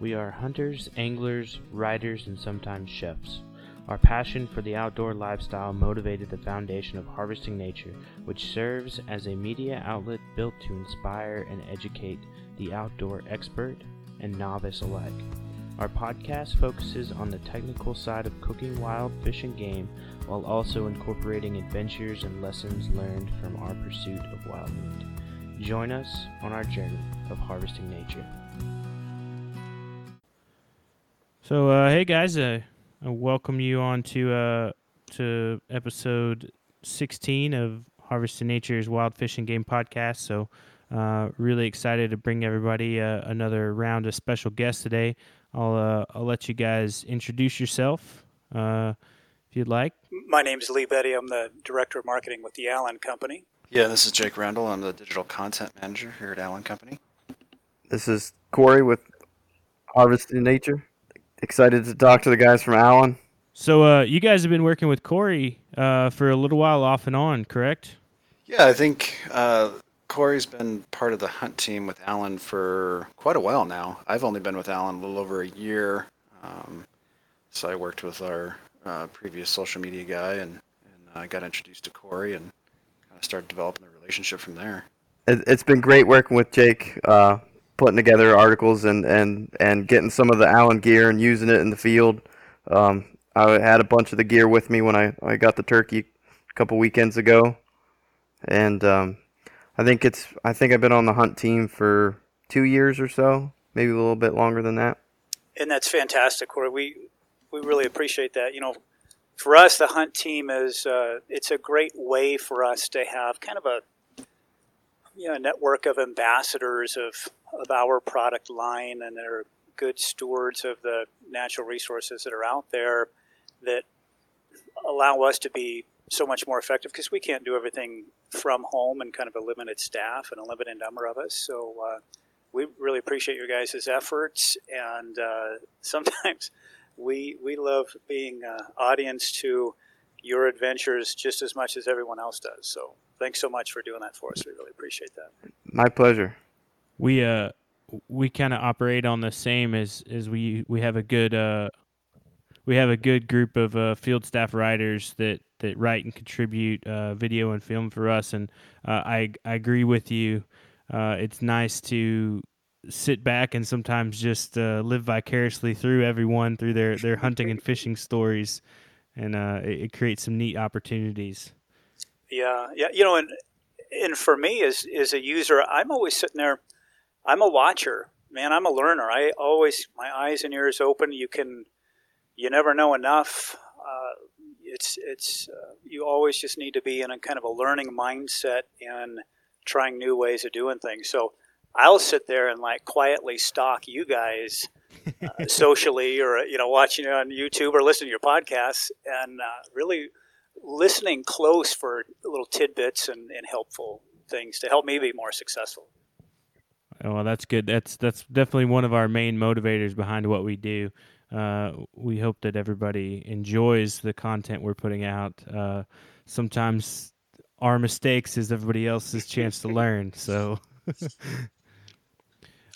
We are hunters, anglers, riders, and sometimes chefs. Our passion for the outdoor lifestyle motivated the foundation of Harvesting Nature, which serves as a media outlet built to inspire and educate the outdoor expert and novice alike. Our podcast focuses on the technical side of cooking wild fish and game while also incorporating adventures and lessons learned from our pursuit of wild meat. Join us on our journey of harvesting nature. So, uh, hey guys, uh, I welcome you on to uh, to episode 16 of Harvesting Nature's Wild Fish and Game podcast. So, uh, really excited to bring everybody uh, another round of special guests today. I'll uh, I'll let you guys introduce yourself uh, if you'd like. My name is Lee Betty. I'm the director of marketing with the Allen Company. Yeah, this is Jake Randall. I'm the digital content manager here at Allen Company. This is Corey with Harvesting Nature. Excited to talk to the guys from Allen. So, uh, you guys have been working with Corey uh, for a little while off and on, correct? Yeah, I think uh, Corey's been part of the hunt team with Allen for quite a while now. I've only been with Allen a little over a year. Um, so I worked with our uh, previous social media guy and, and I got introduced to Corey and kind of started developing the relationship from there. It, it's been great working with Jake, uh, putting together articles and, and, and getting some of the Allen gear and using it in the field. Um, I had a bunch of the gear with me when I, I got the turkey a couple weekends ago. And um, I think it's I think I've been on the hunt team for two years or so, maybe a little bit longer than that. And that's fantastic, Corey. We we really appreciate that. You know, for us, the hunt team is uh, it's a great way for us to have kind of a you know network of ambassadors of of our product line, and they're good stewards of the natural resources that are out there that allow us to be so much more effective because we can't do everything from home and kind of a limited staff and a limited number of us. So uh, we really appreciate your guys' efforts, and uh, sometimes we we love being uh, audience to your adventures just as much as everyone else does. So thanks so much for doing that for us. We really appreciate that. My pleasure. We uh we kind of operate on the same as as we we have a good uh we have a good group of uh, field staff writers that that write and contribute uh, video and film for us. And uh, I I agree with you. Uh, it's nice to sit back and sometimes just uh, live vicariously through everyone through their their hunting and fishing stories, and uh, it, it, creates some neat opportunities. Yeah, yeah, you know, and and for me as as a user, I'm always sitting there. I'm a watcher, man. I'm a learner. I always my eyes and ears open. You can, you never know enough. Uh, it's it's uh, you always just need to be in a kind of a learning mindset and trying new ways of doing things. So I'll sit there and like quietly stalk you guys uh, socially, or you know, watching it on YouTube or listening to your podcasts, and uh, really listening close for little tidbits and, and helpful things to help me be more successful. Oh, well, that's good. That's that's definitely one of our main motivators behind what we do uh, we hope that everybody enjoys the content we're putting out. Uh, sometimes our mistakes is everybody else's chance to learn. So,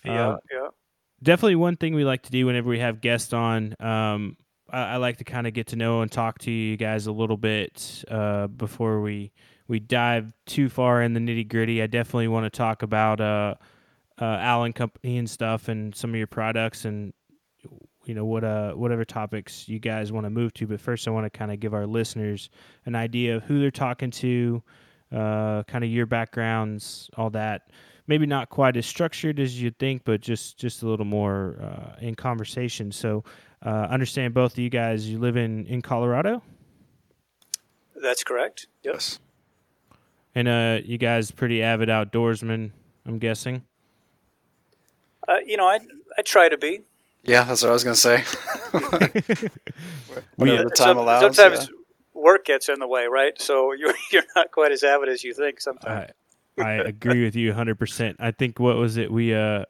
yeah, uh, yeah. Definitely one thing we like to do whenever we have guests on. Um, I, I, like to kind of get to know and talk to you guys a little bit uh, before we we dive too far in the nitty gritty. I definitely want to talk about uh, uh, Allen Company and stuff, and some of your products, and you know what uh whatever topics you guys want to move to. But first, I want to kind of give our listeners an idea of who they're talking to, uh, kind of your backgrounds, all that. Maybe not quite as structured as you'd think, but just just a little more uh, in conversation. So, uh, understand both of you guys. You live in in Colorado. That's correct. Yes. And uh, you guys pretty avid outdoorsmen, I'm guessing. Uh, you know, I I try to be. Yeah, that's what I was gonna say. Whenever the time Some- allows. Sometimes yeah. work gets in the way, right? So you're you're not quite as avid as you think sometimes. I agree with you 100%. I think what was it we uh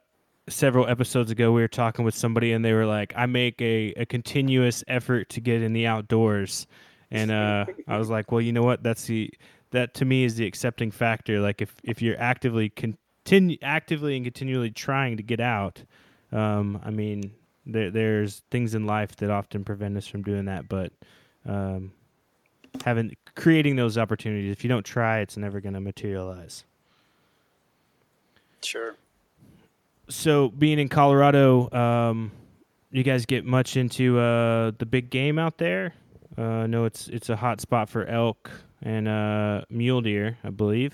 several episodes ago we were talking with somebody and they were like I make a a continuous effort to get in the outdoors. And uh I was like, "Well, you know what? That's the that to me is the accepting factor. Like if if you're actively continue actively and continually trying to get out, um I mean, there there's things in life that often prevent us from doing that, but um having creating those opportunities if you don't try it's never going to materialize Sure. so being in colorado um, you guys get much into uh, the big game out there uh, i know it's it's a hot spot for elk and uh, mule deer i believe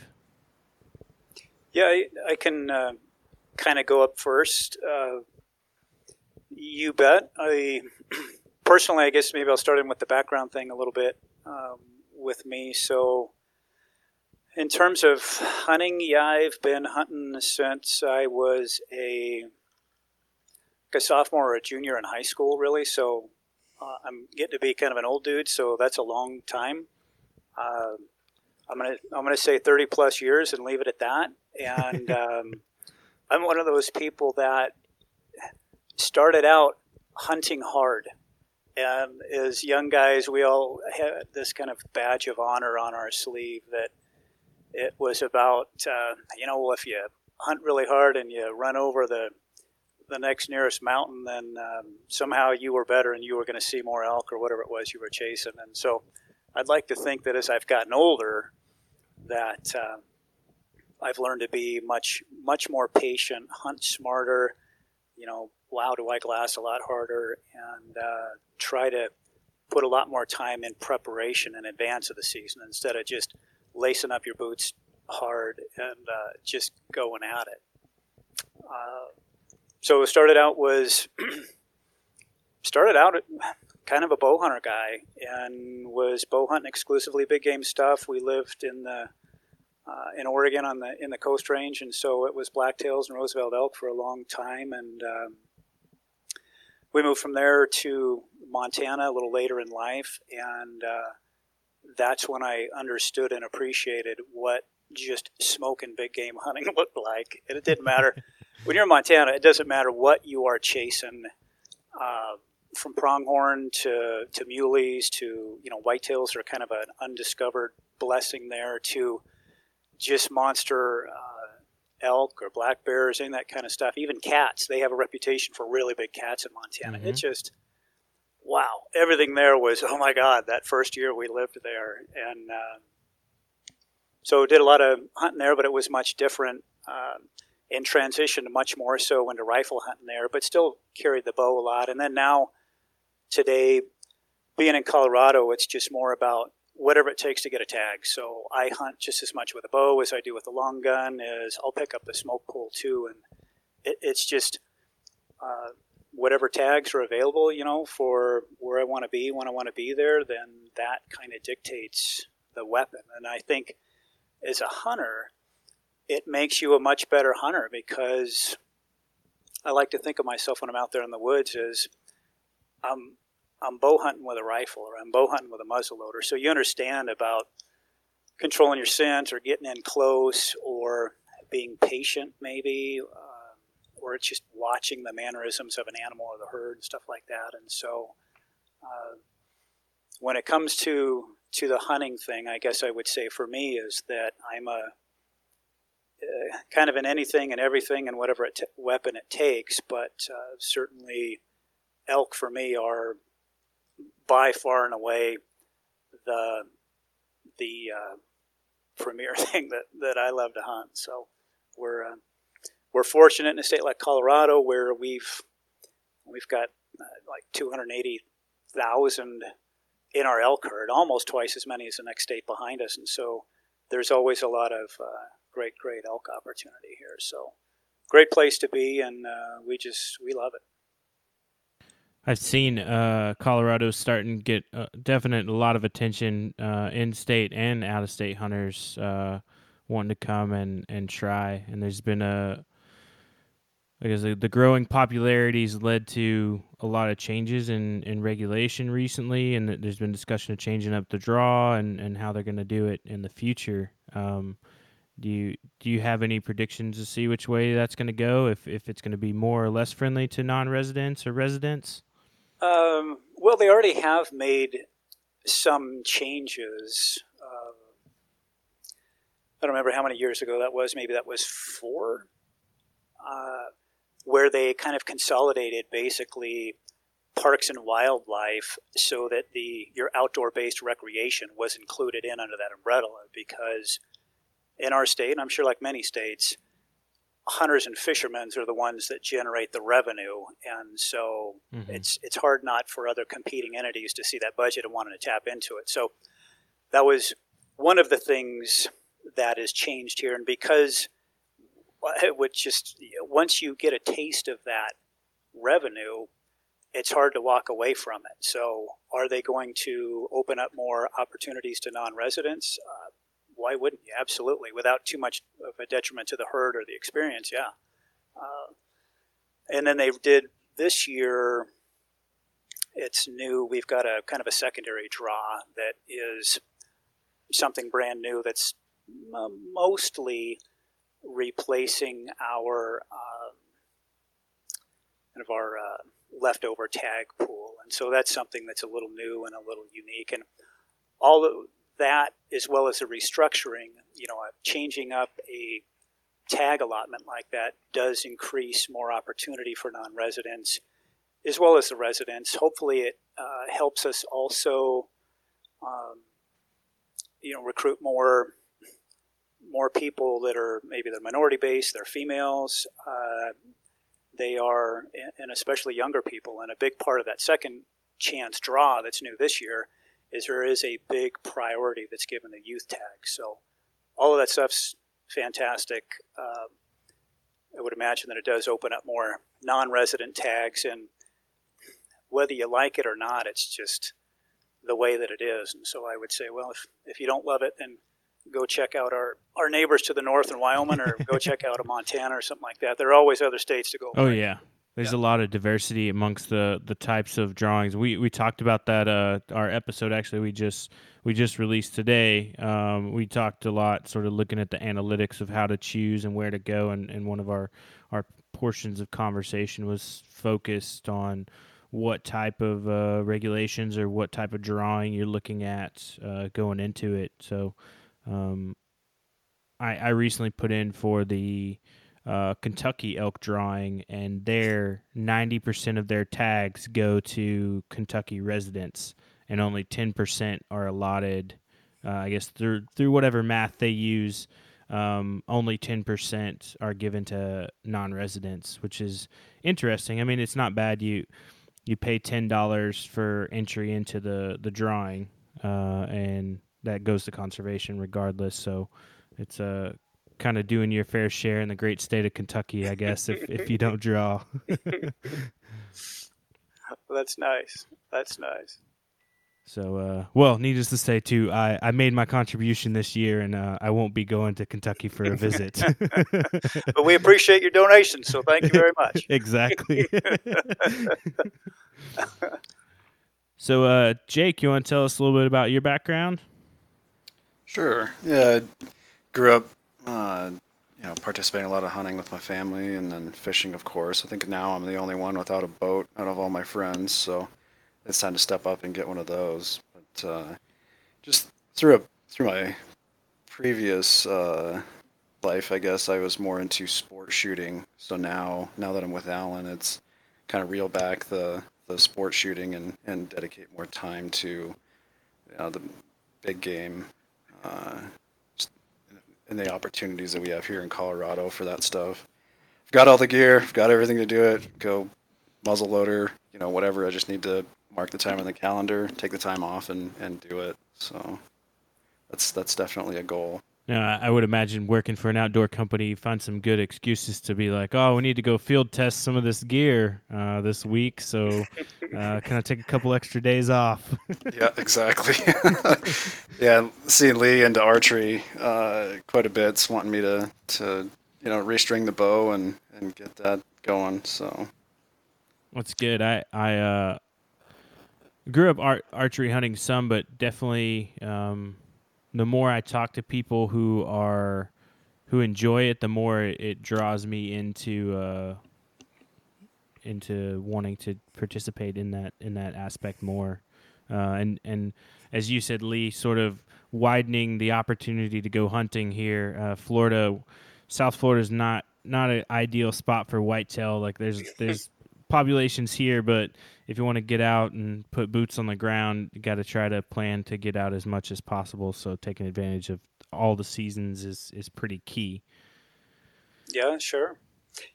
Yeah, I, I can uh, kind of go up first. Uh, you bet. I personally, I guess maybe I'll start in with the background thing a little bit um, with me. So, in terms of hunting, yeah, I've been hunting since I was a, like a sophomore or a junior in high school, really. So, uh, I'm getting to be kind of an old dude. So that's a long time. Uh, I'm gonna I'm gonna say 30 plus years and leave it at that. And um, I'm one of those people that started out hunting hard. And as young guys, we all had this kind of badge of honor on our sleeve that it was about, uh, you know, if you hunt really hard and you run over the the next nearest mountain, then um, somehow you were better and you were going to see more elk or whatever it was you were chasing. And so, I'd like to think that as I've gotten older, that uh, I've learned to be much much more patient, hunt smarter, you know, wow, do I glass a lot harder, and uh, try to put a lot more time in preparation in advance of the season instead of just lacing up your boots hard and uh, just going at it. Uh, so it started out was started out kind of a bow hunter guy and was bow hunting exclusively big game stuff. We lived in the uh, in Oregon on the in the Coast Range, and so it was blacktails and Roosevelt elk for a long time. And um, we moved from there to Montana a little later in life, and uh, that's when I understood and appreciated what just smoking big game hunting looked like. And it didn't matter when you're in Montana; it doesn't matter what you are chasing. Uh, from pronghorn to, to muleys to you know whitetails are kind of an undiscovered blessing there to just monster uh, elk or black bears and that kind of stuff. Even cats, they have a reputation for really big cats in Montana. Mhm. It's just wow, everything there was oh my god. That first year we lived there, and uh, so did a lot of hunting there, but it was much different. Um, and transitioned much more so into rifle hunting there, but still carried the bow a lot. And then now, today, being in Colorado, it's just more about whatever it takes to get a tag. So I hunt just as much with a bow as I do with a long gun. Is I'll pick up the smoke pole too, and it, it's just uh, whatever tags are available, you know, for where I want to be when I want to be there. Then that kind of dictates the weapon. And I think as a hunter, it makes you a much better hunter because I like to think of myself when I'm out there in the woods as I'm I'm bow hunting with a rifle or I'm bow hunting with a muzzleloader. So you understand about controlling your scent or getting in close or being patient maybe uh, or it's just watching the mannerisms of an animal or the herd and stuff like that. And so uh, when it comes to to the hunting thing, I guess I would say for me is that I'm a uh, kind of in anything and everything and whatever it t- weapon it takes, but uh, certainly elk for me are by far and away the the uh, premier thing that, that I love to hunt. So we're uh, we're fortunate in a state like Colorado where we've we've got uh, like 280,000 in our elk herd, almost twice as many as the next state behind us, and so there's always a lot of uh, great, great elk opportunity here. So great place to be, and uh, we just we love it. I've seen uh, Colorado starting to get uh, definite a lot of attention uh, in state and out of state hunters uh, wanting to come and, and try. And there's been a because the, the growing popularity has led to a lot of changes in, in regulation recently, and there's been discussion of changing up the draw and, and how they're going to do it in the future. Um, do you do you have any predictions to see which way that's going to go? If if it's going to be more or less friendly to non-residents or residents? Um, well, they already have made some changes. Um, I don't remember how many years ago that was. Maybe that was four, uh, where they kind of consolidated basically parks and wildlife so that the your outdoor-based recreation was included in under that umbrella because in our state, and I'm sure like many states, hunters and fishermen are the ones that generate the revenue, and so mm-hmm. it's it's hard not for other competing entities to see that budget and wanting to tap into it. So that was one of the things that has changed here, and because would just once you get a taste of that revenue, it's hard to walk away from it. So, are they going to open up more opportunities to non-residents? Uh, why wouldn't you? Absolutely, without too much of a detriment to the herd or the experience. Yeah. Uh, and then they did this year. It's new. We've got a kind of a secondary draw that is something brand new. That's uh, mostly replacing our um, kind of our uh, leftover tag pool, and so that's something that's a little new and a little unique. And all that, as well as the restructuring, you know, changing up a tag allotment like that does increase more opportunity for non-residents as well as the residents. Hopefully, it uh, helps us also, um, you know, recruit more more people that are maybe they're minority based, they're females, uh, they are, and especially younger people. And a big part of that second chance draw that's new this year is there is a big priority that's given the youth tag. So all of that stuff's fantastic. Uh, I would imagine that it does open up more non-resident tags, and whether you like it or not, it's just the way that it is. And so I would say, well, if, if you don't love it, then go check out our, our neighbors to the north in Wyoming, or go check out a Montana or something like that. There are always other states to go. Oh yeah, there's yeah. a lot of diversity amongst the the types of drawings. We we talked about that uh our episode actually we just we just released today. Um, we talked a lot sort of looking at the analytics of how to choose and where to go and, and one of our our portions of conversation was focused on what type of uh, regulations or what type of drawing you're looking at uh, going into it. So um, I, I recently put in for the uh, Kentucky elk drawing, and their 90% of their tags go to Kentucky residents, and only 10% are allotted. Uh, I guess through through whatever math they use, um, only 10% are given to non-residents, which is interesting. I mean, it's not bad. You you pay ten dollars for entry into the the drawing, uh, and that goes to conservation regardless. So it's a kind of doing your fair share in the great state of Kentucky, I guess, if, if you don't draw. well, that's nice. That's nice. So, uh, well, needless to say, too, I, I made my contribution this year, and uh, I won't be going to Kentucky for a visit. but we appreciate your donation, so thank you very much. exactly. so, uh, Jake, you want to tell us a little bit about your background? Sure. Yeah, I grew up uh, you know, participating a lot of hunting with my family and then fishing, of course. I think now I'm the only one without a boat out of all my friends, so it's time to step up and get one of those. But uh, just through a, through my previous uh, life, I guess I was more into sport shooting. So now now that I'm with Allen, it's kind of reel back the the sport shooting and and dedicate more time to you know, the big game. Uh, and the opportunities that we have here in Colorado for that stuff. got all the gear, got everything to do it. Go muzzle loader, you know, whatever. I just need to mark the time on the calendar, take the time off, and and do it. So that's that's definitely a goal. Yeah, I would imagine working for an outdoor company, you find some good excuses to be like, "Oh, we need to go field test some of this gear uh, this week, so uh, can I take a couple extra days off?" yeah, exactly. yeah, seeing Lee into archery uh, quite a bit, wanting me to to you know restring the bow and and get that going. So that's good. I I uh, grew up art, archery hunting some, but definitely. Um, the more I talk to people who are who enjoy it, the more it draws me into uh, into wanting to participate in that in that aspect more. Uh, and and as you said, Lee, sort of widening the opportunity to go hunting here. Uh, Florida, South Florida is not not an ideal spot for whitetail. Like there's there's populations here, but if you want to get out and put boots on the ground, you got to try to plan to get out as much as possible. So taking advantage of all the seasons is is pretty key. Yeah, sure.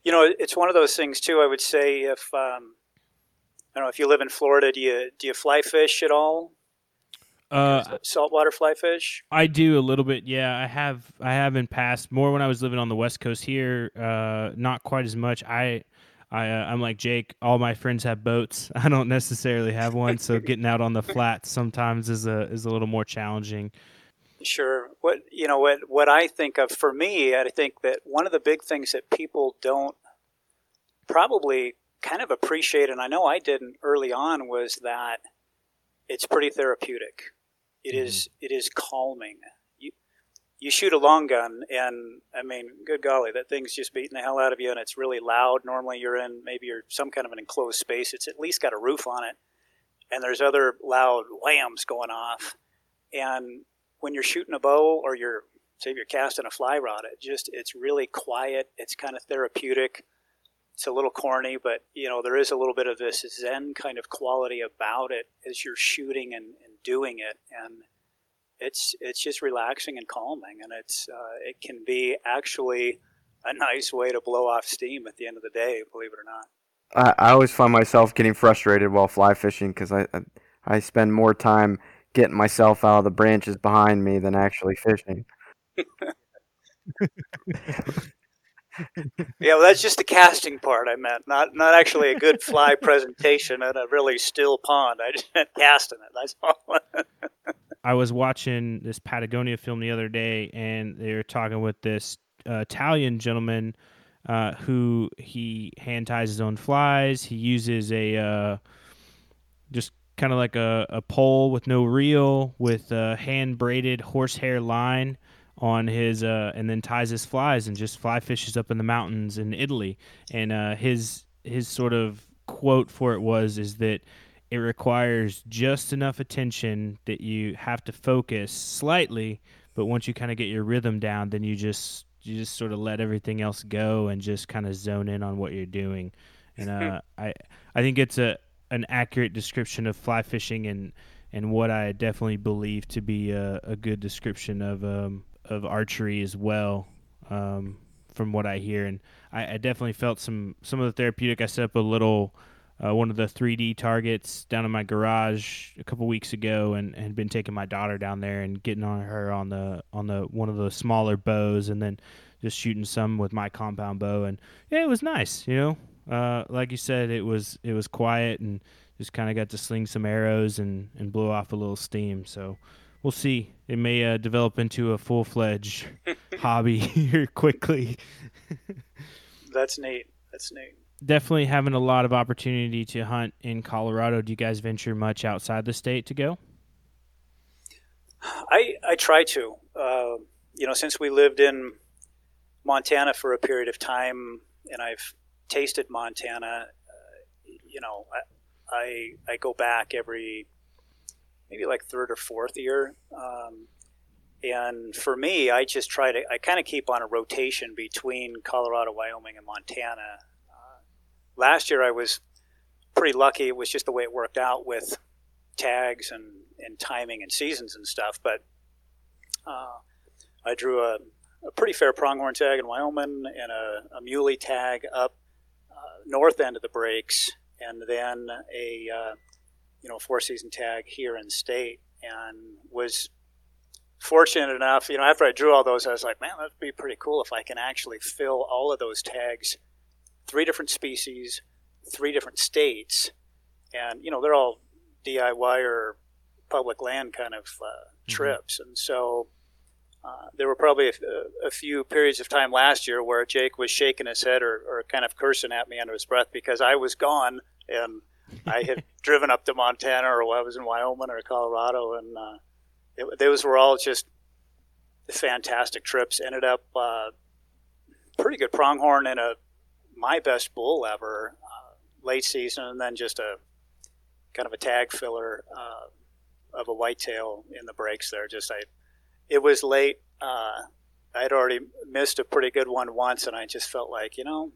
You know, it's one of those things too. I would say if um, I don't know if you live in Florida, do you do you fly fish at all? Uh, saltwater fly fish. I do a little bit. Yeah, I have. I have in past more when I was living on the west coast here. Uh, not quite as much. I I, uh, I'm like Jake. All my friends have boats. I don't necessarily have one, so getting out on the flats sometimes is a is a little more challenging. Sure. What you know what what I think of for me, I think that one of the big things that people don't probably kind of appreciate, and I know I didn't early on, was that it's pretty therapeutic. It mm-hmm. is, it is calming you shoot a long gun, and I mean, good golly, that thing's just beating the hell out of you, and it's really loud. Normally, you're in maybe you're some kind of an enclosed space. It's at least got a roof on it, and there's other loud whams going off. And when you're shooting a bow, or you're say you're casting a fly rod, it just it's really quiet. It's kind of therapeutic. It's a little corny, but you know there is a little bit of this zen kind of quality about it as you're shooting and, and doing it, and it's it's just relaxing and calming, and it's uh, it can be actually a nice way to blow off steam at the end of the day. Believe it or not. I, I always find myself getting frustrated while fly fishing because I, I I spend more time getting myself out of the branches behind me than actually fishing. yeah, well, that's just the casting part I meant, not not actually a good fly presentation at a really still pond. I just meant casting it. That's all. I was watching this Patagonia film the other day, and they were talking with this uh, Italian gentleman uh, who he hand ties his own flies. He uses a uh, just kind of like a, a pole with no reel with a hand braided horsehair line on his uh, and then ties his flies and just fly fishes up in the mountains in Italy. And uh, his his sort of quote for it was is that it requires just enough attention that you have to focus slightly, but once you kind of get your rhythm down, then you just you just sort of let everything else go and just kind of zone in on what you're doing. And uh, I I think it's a an accurate description of fly fishing and and what I definitely believe to be a, a good description of um, of archery as well. Um, from what I hear, and I, I definitely felt some some of the therapeutic. I set up a little uh, one of the 3D targets down in my garage a couple weeks ago, and had been taking my daughter down there and getting on her on the on the one of the smaller bows, and then just shooting some with my compound bow, and yeah, it was nice. You know, uh, like you said, it was it was quiet and just kind of got to sling some arrows and and blow off a little steam. So we'll see. It may uh, develop into a full fledged hobby here quickly. That's neat. That's neat definitely having a lot of opportunity to hunt in Colorado. Do you guys venture much outside the state to go? I I try to. Uh, you know, since we lived in Montana for a period of time, and I've tasted Montana. Uh, you know, I, I, I go back every maybe like third or fourth year. Um, and for me, I just try to, I kind of keep on a rotation between Colorado, Wyoming, and Montana last year I was pretty lucky. It was just the way it worked out with tags and, and timing and seasons and stuff. But uh, I drew a, a pretty fair pronghorn tag in Wyoming and a, a muley tag up uh, north end of the breaks, and then a uh, you know four season tag here in state, and was fortunate enough. You know, after I drew all those, I was like, man, that'd be pretty cool if I can actually fill all of those tags, three different species, three different states, and you know they're all DIY or public land kind of uh, mm-hmm. trips, and so uh, there were probably a, a, few periods of time last year where Jake was shaking his head or, or kind of cursing at me under his breath because I was gone and I had driven up to Montana or I was in Wyoming or Colorado, and uh, it, those were all just fantastic trips. Ended up uh, pretty good pronghorn and a my best bull ever uh, late season, and then just a kind of a tag filler uh, of a whitetail in the breaks there. Just I it was late. Uh, I'd already missed a pretty good one once, and I just felt like, you know,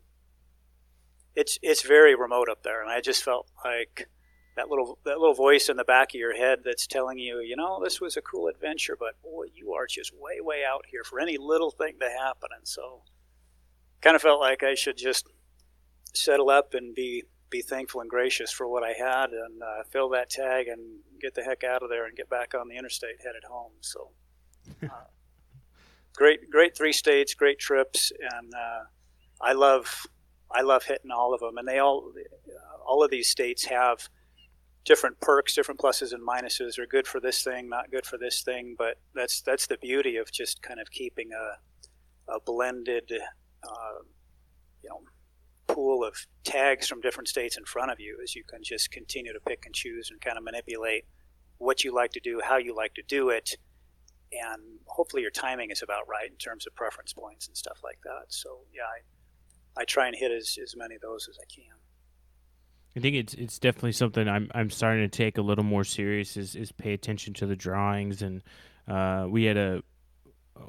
it's it's very remote up there, and I just felt like that little that little voice in the back of your head that's telling you, you know, this was a cool adventure, but boy, you are just way way out here for any little thing to happen, and so kind of felt like I should just settle up and be be thankful and gracious for what I had, and uh, fill that tag and get the heck out of there and get back on the interstate headed home. So uh, great, great three states, great trips, and uh, I love, I love hitting all of them. And they all, all of these states have different perks, different pluses and minuses. Are good for this thing, not good for this thing. But that's that's the beauty of just kind of keeping a, a blended, uh, you know, pool of tags from different states in front of you, as you can just continue to pick and choose and kind of manipulate what you like to do, how you like to do it, and hopefully your timing is about right in terms of preference points and stuff like that. So yeah, I, I try and hit as, as many of those as I can. I think it's it's definitely something I'm I'm starting to take a little more serious is is pay attention to the drawings and uh, we had a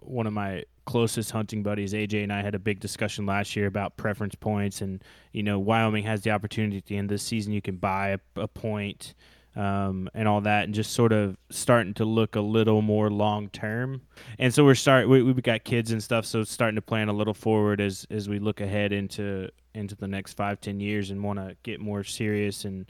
one of my closest hunting buddies AJ and I had a big discussion last year about preference points and you know Wyoming has the opportunity at the end of the season you can buy a, a point um, and all that, and just sort of starting to look a little more long term. And so we're start we we got kids and stuff, so starting to plan a little forward as as we look ahead into into the next five ten years and want to get more serious and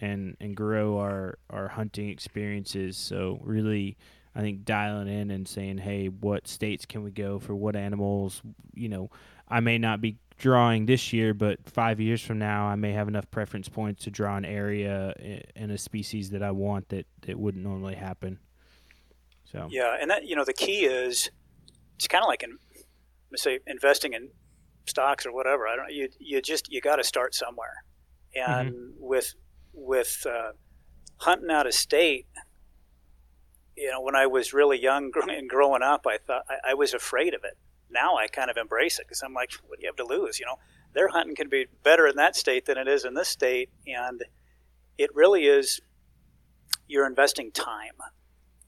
and and grow our our hunting experiences. So really. I think dialing in and saying, "Hey, what states can we go for what animals?" You know, I may not be drawing this year, but five years from now, I may have enough preference points to draw an area and a species that I want that, that wouldn't normally happen. So yeah, and that you know the key is it's kind of like in say investing in stocks or whatever. I don't. You you just you got to start somewhere, and mm-hmm. with with uh, hunting out of state. You know, when I was really young and growing up, I thought I, I was afraid of it now I kind of embrace it because I'm like, what do you have to lose? You know, their hunting can be better in that state than it is in this state, and it really is. You're investing time.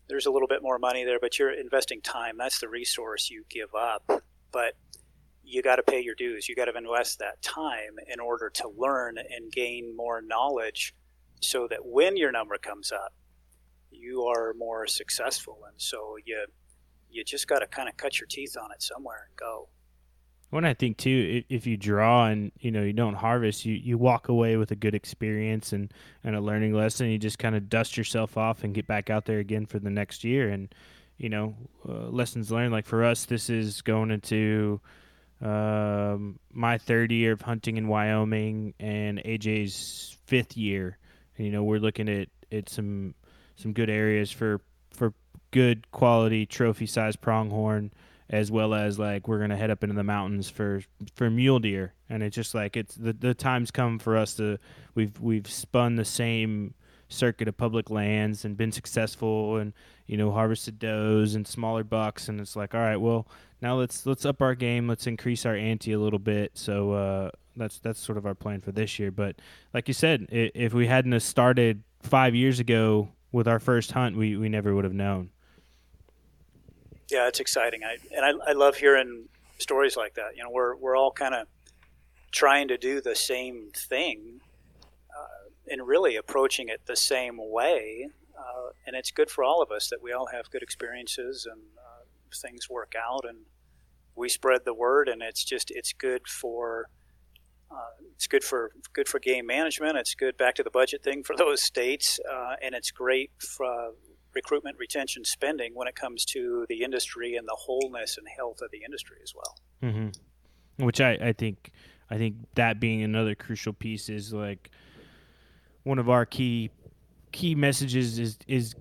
There's a little bit more money there, but you're investing time. That's the resource you give up, but you got to pay your dues. You got to invest that time in order to learn and gain more knowledge, so that when your number comes up, you are more successful. And so you you just got to kind of cut your teeth on it somewhere and go. When I think too, if you draw and you know you don't harvest, you, you walk away with a good experience and, and a learning lesson. You just kind of dust yourself off and get back out there again for the next year. And you know, uh, lessons learned. Like for us, this is going into um, my third year of hunting in Wyoming and AJ's fifth year. And, you know, we're looking at, at some some good areas for for good quality trophy size pronghorn as well as like we're gonna head up into the mountains for for mule deer. And it's just like it's the, the time's come for us to we've we've spun the same circuit of public lands and been successful and you know harvested does and smaller bucks. And it's like all right well now let's let's up our game. Let's increase our ante a little bit. So uh, that's that's sort of our plan for this year. But like you said if we hadn't started five years ago with our first hunt we, we never would have known yeah, it's exciting. I and I, I love hearing stories like that. You know, we're we're all kind of trying to do the same thing uh, and really approaching it the same way. Uh, and it's good for all of us that we all have good experiences and uh, things work out. And we spread the word, and it's just it's good for uh, it's good for good for game management. It's good back to the budget thing for those states, uh, and it's great for uh, recruitment, retention, spending when it comes to the industry and the wholeness and health of the industry as well. Mm-hmm. Which I, I think I think that being another crucial piece is like one of our key key messages is is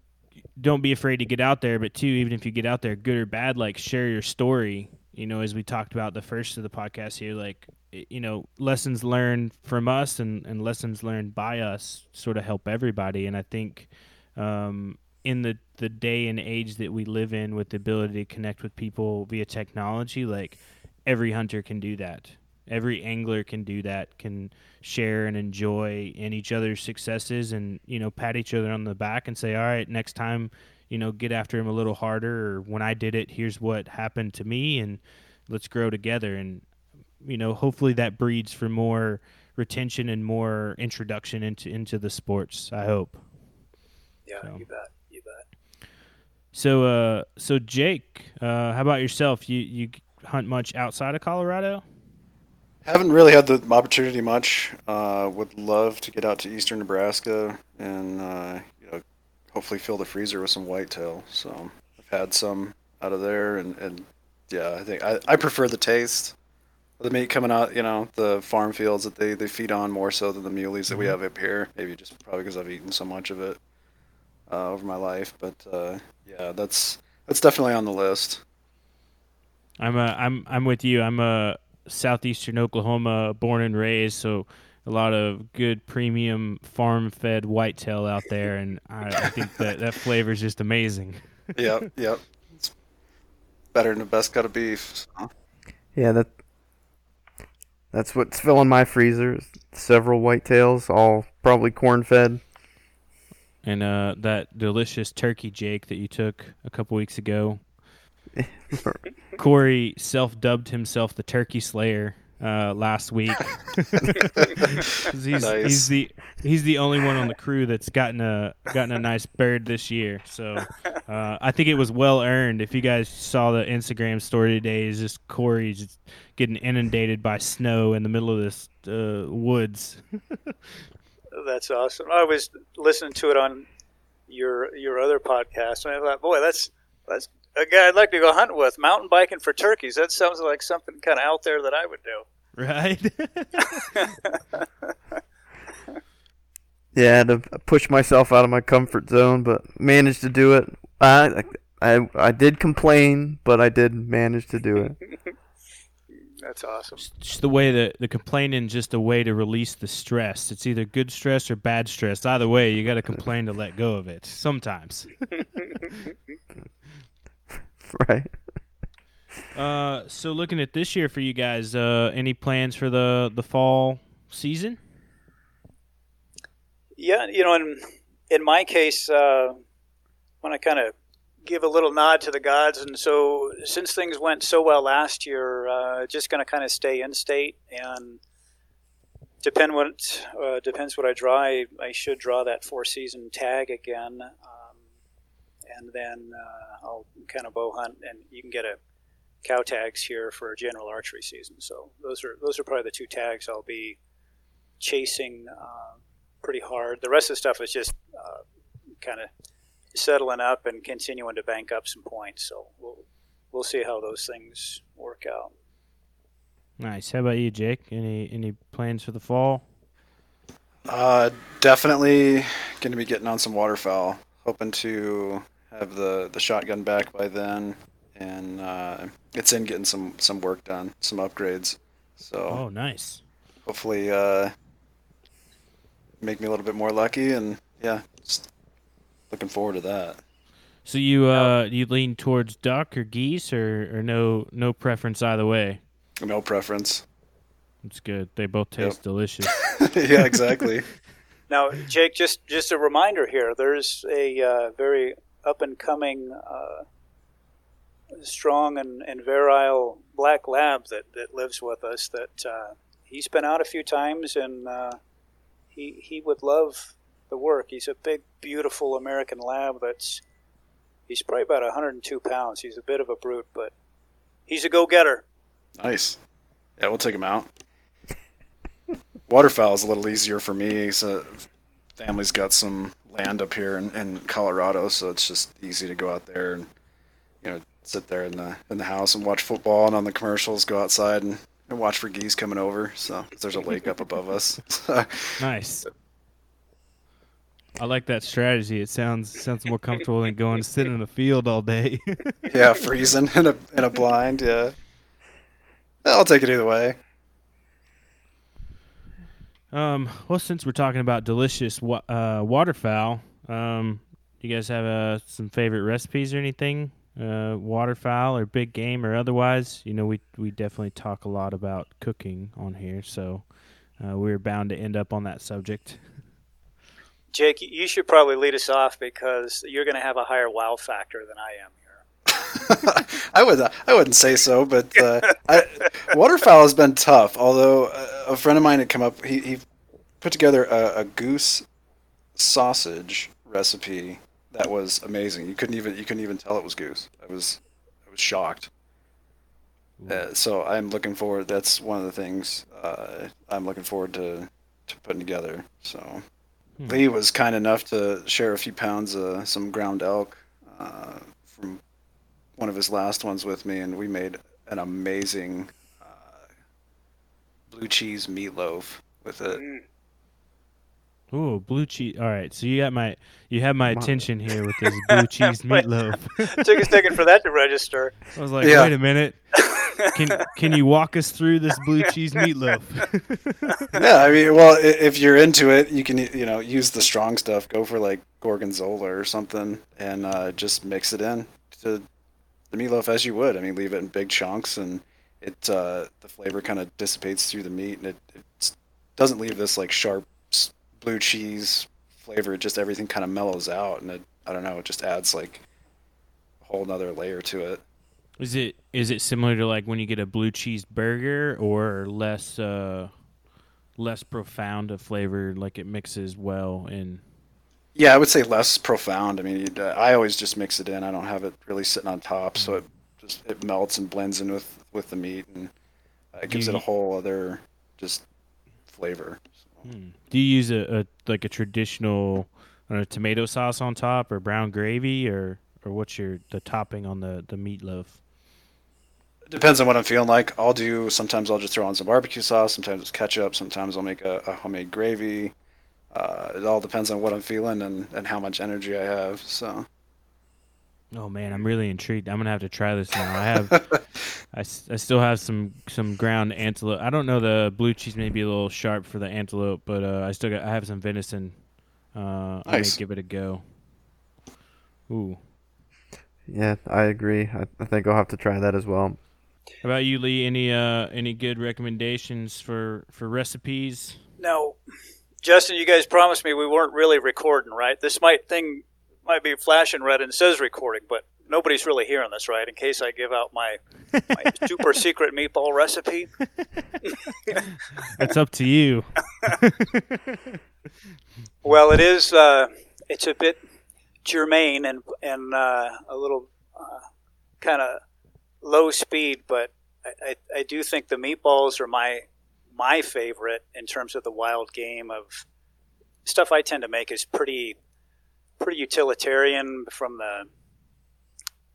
don't be afraid to get out there, but two, even if you get out there, good or bad, like share your story. You know, as we talked about the first of the podcast here, like you know, lessons learned from us and, and lessons learned by us sort of help everybody. And I think um, in the, the day and age that we live in with the ability to connect with people via technology, like every hunter can do that. Every angler can do that, can share and enjoy in each other's successes and, you know, pat each other on the back and say, all right, next time, you know, get after him a little harder. Or when I did it, here's what happened to me. And let's grow together. And you know, hopefully that breeds for more retention and more introduction into into the sports. I hope. Yeah, so. you bet. You bet. So, uh, so Jake, uh, how about yourself? You you hunt much outside of Colorado? Haven't really had the opportunity much. Uh, would love to get out to eastern Nebraska and uh, you know, hopefully fill the freezer with some whitetail. So I've had some out of there, and, and yeah, I think I, I prefer the taste of the meat coming out, you know, the farm fields that they, they feed on more so than the muleys that we mm-hmm. have up here. Maybe just probably because I've eaten so much of it uh, over my life. But uh, yeah, that's that's definitely on the list. I'm a, I'm I'm with you. I'm a southeastern Oklahoma born and raised, so a lot of good premium farm fed whitetail out there, and I, I think that that flavor is just amazing. yep, yep. It's better than the best cut of beef. So. Yeah, that that's what's filling my freezer. Several whitetails, all probably corn fed. And uh, that delicious turkey, Jake, that you took a couple weeks ago. Corey self dubbed himself the Turkey Slayer uh, last week. he's, nice. he's the he's the only one on the crew that's gotten a gotten a nice bird this year. So uh, I think it was well earned. If you guys saw the Instagram story today, is just Corey just getting inundated by snow in the middle of this uh, woods. that's awesome. I was listening to it on your your other podcast, and I thought, boy, that's that's a guy I'd like to go hunt with. Mountain biking for turkeys. That sounds like something kind of out there that I would do. Right. yeah, to push myself out of my comfort zone, but managed to do it. I I I did complain, but I did manage to do it. That's awesome. Just the way that the complaining just a way to release the stress. It's either good stress or bad stress. Either way, you got to complain to let go of it. Sometimes. right. Uh, so looking at this year for you guys, uh, any plans for the the fall season? Yeah, you know, in in my case, uh, when I kind of give a little nod to the gods, and so since things went so well last year, uh, just going to kind of stay in state and depend what uh, depends what I draw. I, I, should draw that four season tag again. Um, and then uh, I'll kind of bow hunt, and you can get a cow tags here for a general archery season. So those are those are probably the two tags I'll be chasing uh, pretty hard. The rest of the stuff is just uh, kind of settling up and continuing to bank up some points. So we'll we'll see how those things work out. Nice. How about you, Jake? Any any plans for the fall? Uh, definitely going to be getting on some waterfowl. Hoping to have the the shotgun back by then, and uh, it's in getting some some work done, some upgrades. So oh, nice. Hopefully, uh, make me a little bit more lucky, and yeah, just looking forward to that. So you uh you lean towards duck or geese or, or no no preference either way. No preference. It's good. They both taste yep. delicious. yeah, exactly. now, Jake, just just a reminder here. There's a uh, very up and coming, uh, strong and, and virile black lab that, that lives with us. That uh, he's been out a few times and uh, he he would love the work. He's a big, beautiful American lab. That's he's probably about 102 pounds. He's a bit of a brute, but he's a go-getter. Nice. Yeah, we'll take him out. Waterfowl is a little easier for me. So family's got some land up here in, in Colorado, so it's just easy to go out there and you know sit there in the in the house and watch football, and on the commercials go outside and, and watch for geese coming over. So 'cause there's a lake up above us. Nice. I like that strategy. It sounds sounds more comfortable than going to sit in the field all day. yeah, freezing in a in a blind. Yeah, I'll take it either way. Um, well, since we're talking about delicious wa- uh, waterfowl, um, you guys have uh, some favorite recipes or anything? Uh, waterfowl or big game or otherwise? You know, we we definitely talk a lot about cooking on here, so uh, we're bound to end up on that subject. Jake, you should probably lead us off because you're going to have a higher wow factor than I am. I would I wouldn't say so, but uh, I, waterfowl has been tough. Although uh, a friend of mine had come up, he, he put together a, a goose sausage recipe that was amazing. You couldn't even you couldn't even tell it was goose. I was I was shocked. Uh, so I'm looking forward. That's one of the things uh, I'm looking forward to to putting together. So Hmm. Lee was kind enough to share a few pounds of some ground elk uh, one of his last ones with me, and we made an amazing uh, blue cheese meatloaf with it. Mm. Ooh, blue cheese. All right, so you got my you have my Wow. attention here with this blue cheese Wait. meatloaf. Took a second for that to register. I was like, Yeah. wait a minute. Can can you walk us through this blue cheese meatloaf? yeah, I mean, well, if you're into it, you can you know use the strong stuff. Go for like gorgonzola or something, and uh, just mix it in to the meatloaf as you would. I mean, leave it in big chunks, and it uh, the flavor kind of dissipates through the meat, and it, it doesn't leave this like sharp blue cheese flavor. Just everything kind of mellows out, and it I don't know, it just adds like a whole nother layer to it. Is it is it similar to like when you get a blue cheese burger or less uh less profound of flavor like it mixes well in Yeah, I would say less profound. I mean, uh, I always just mix it in. I don't have it really sitting on top, so it just it melts and blends in with with the meat, and uh, it gives it a whole other just flavor. So, Hmm. Do you use a, a like a traditional know, tomato sauce on top or brown gravy or or what's your the topping on the the meatloaf? it depends on what I'm feeling like. I'll do sometimes I'll just throw on some barbecue sauce. Sometimes it's ketchup. Sometimes I'll make a, a homemade gravy. Uh, it all depends on what I'm feeling and, and how much energy I have. So Oh man, I'm really intrigued. I'm gonna have to try this now. I have, I, s- I still have some some ground antelope. I don't know the blue cheese may be a little sharp for the antelope, but uh, I still got I have some venison. Uh, I may Nice. give it a go. Ooh, Yeah, I agree. I, I think I'll have to try that as well. how about you, Lee? Any uh any good recommendations for for recipes? Now, Justin, you guys promised me we weren't really recording, right? This might thing might be flashing red and says recording, but nobody's really hearing this, right? In case I give out my, my super secret meatball recipe. It's up to you. Well, it is. Uh, it's a bit germane and and uh, a little uh, kind of low speed, but I, I, I do think the meatballs are my my favorite in terms of the wild game of stuff I tend to make is pretty pretty utilitarian from the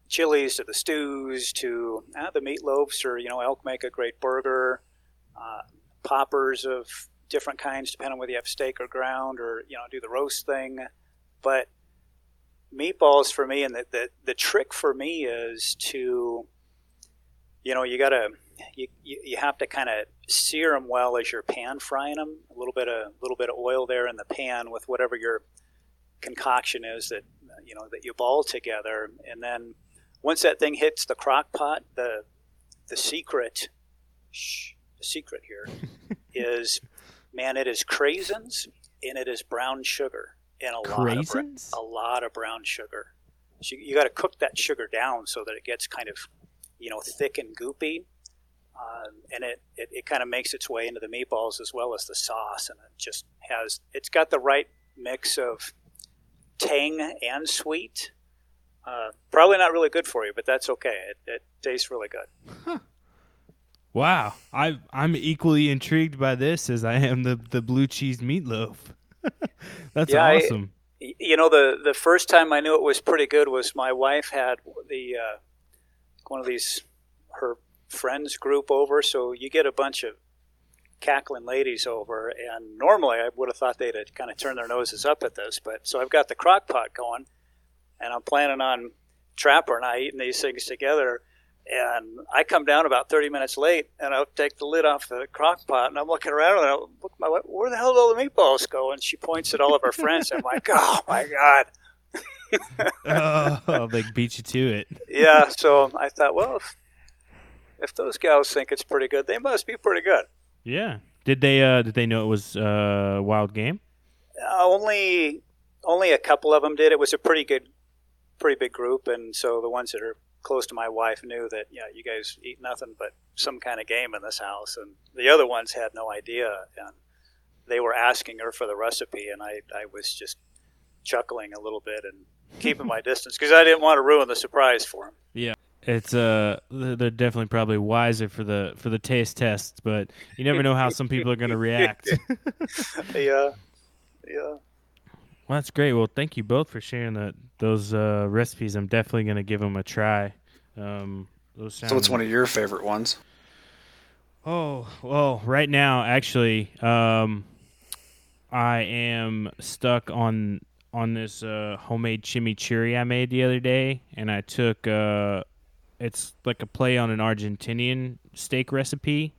chilies to the stews to uh, the meatloafs or you know elk make a great burger uh, poppers of different kinds depending on whether you have steak or ground or you know do the roast thing. But meatballs for me and the, the, the trick for me is to you know you gotta you, you, you have to kind of sear them well as you're pan frying them a little bit of little bit of oil there in the pan with whatever your concoction is that you know that you ball together. And then once that thing hits the crock pot the the secret shh, the secret here is man it is craisins and it is brown sugar and a lot of a lot of brown sugar. So you, you got to cook that sugar down so that it gets kind of you know thick and goopy um, and it, it, it kind of makes its way into the meatballs as well as the sauce and it just has it's got the right mix of tang and sweet Uh, probably not really good for you, but that's okay. It, it tastes really good. Wow, I I'm equally intrigued by this as I am the the blue cheese meatloaf. That's Yeah, awesome. Y- You know, the the first time I knew it was pretty good was my wife had the uh, one of these her friends group over, so you get a bunch of cackling ladies over, and normally I would have thought they'd have kind of turned their noses up at this, but so I've got the crock pot going, and I'm planning on Trapper and I eating these things together. And I come down about 30 minutes late, and I'll take the lid off the crock pot, and I'm looking around, and I look, my wife, where the hell did all the meatballs go? And she points at all of her friends. And I'm like, oh my god. oh, they beat you to it. Yeah. So I thought, well, if, if those gals think it's pretty good, they must be pretty good. Yeah. Did they uh did they know it was uh wild game? Uh, only, only a couple of them did. It was a pretty good, pretty big group, and so the ones that are close to my wife knew that yeah, you guys eat nothing but some kind of game in this house, and the other ones had no idea, and they were asking her for the recipe, and I, I was just chuckling a little bit and keeping my distance because I didn't want to ruin the surprise for them. It's uh they're definitely probably wiser for the for the taste tests, but you never know how some people are going to react. Yeah, yeah. Well, that's great. Well, thank you both for sharing that those uh, recipes. I'm definitely going to give them a try. Um, those sound So what's one of your favorite ones? Oh, well, right now actually um I am stuck on on this uh homemade chimichurri I made the other day and I took uh it's like a play on an Argentinian steak recipe.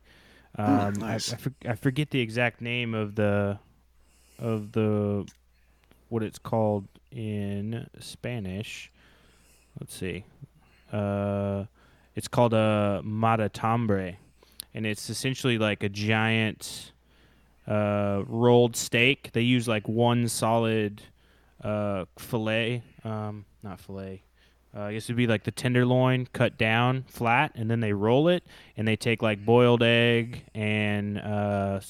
Um nice. I, I, for, I forget the exact name of the of the what it's called in Spanish. Let's see. Uh it's called a matatambre and it's essentially like a giant uh, rolled steak. They use like one solid uh, fillet, um, not fillet. Uh, I guess it'd be like the tenderloin cut down flat, and then they roll it, and they take like boiled egg and uh,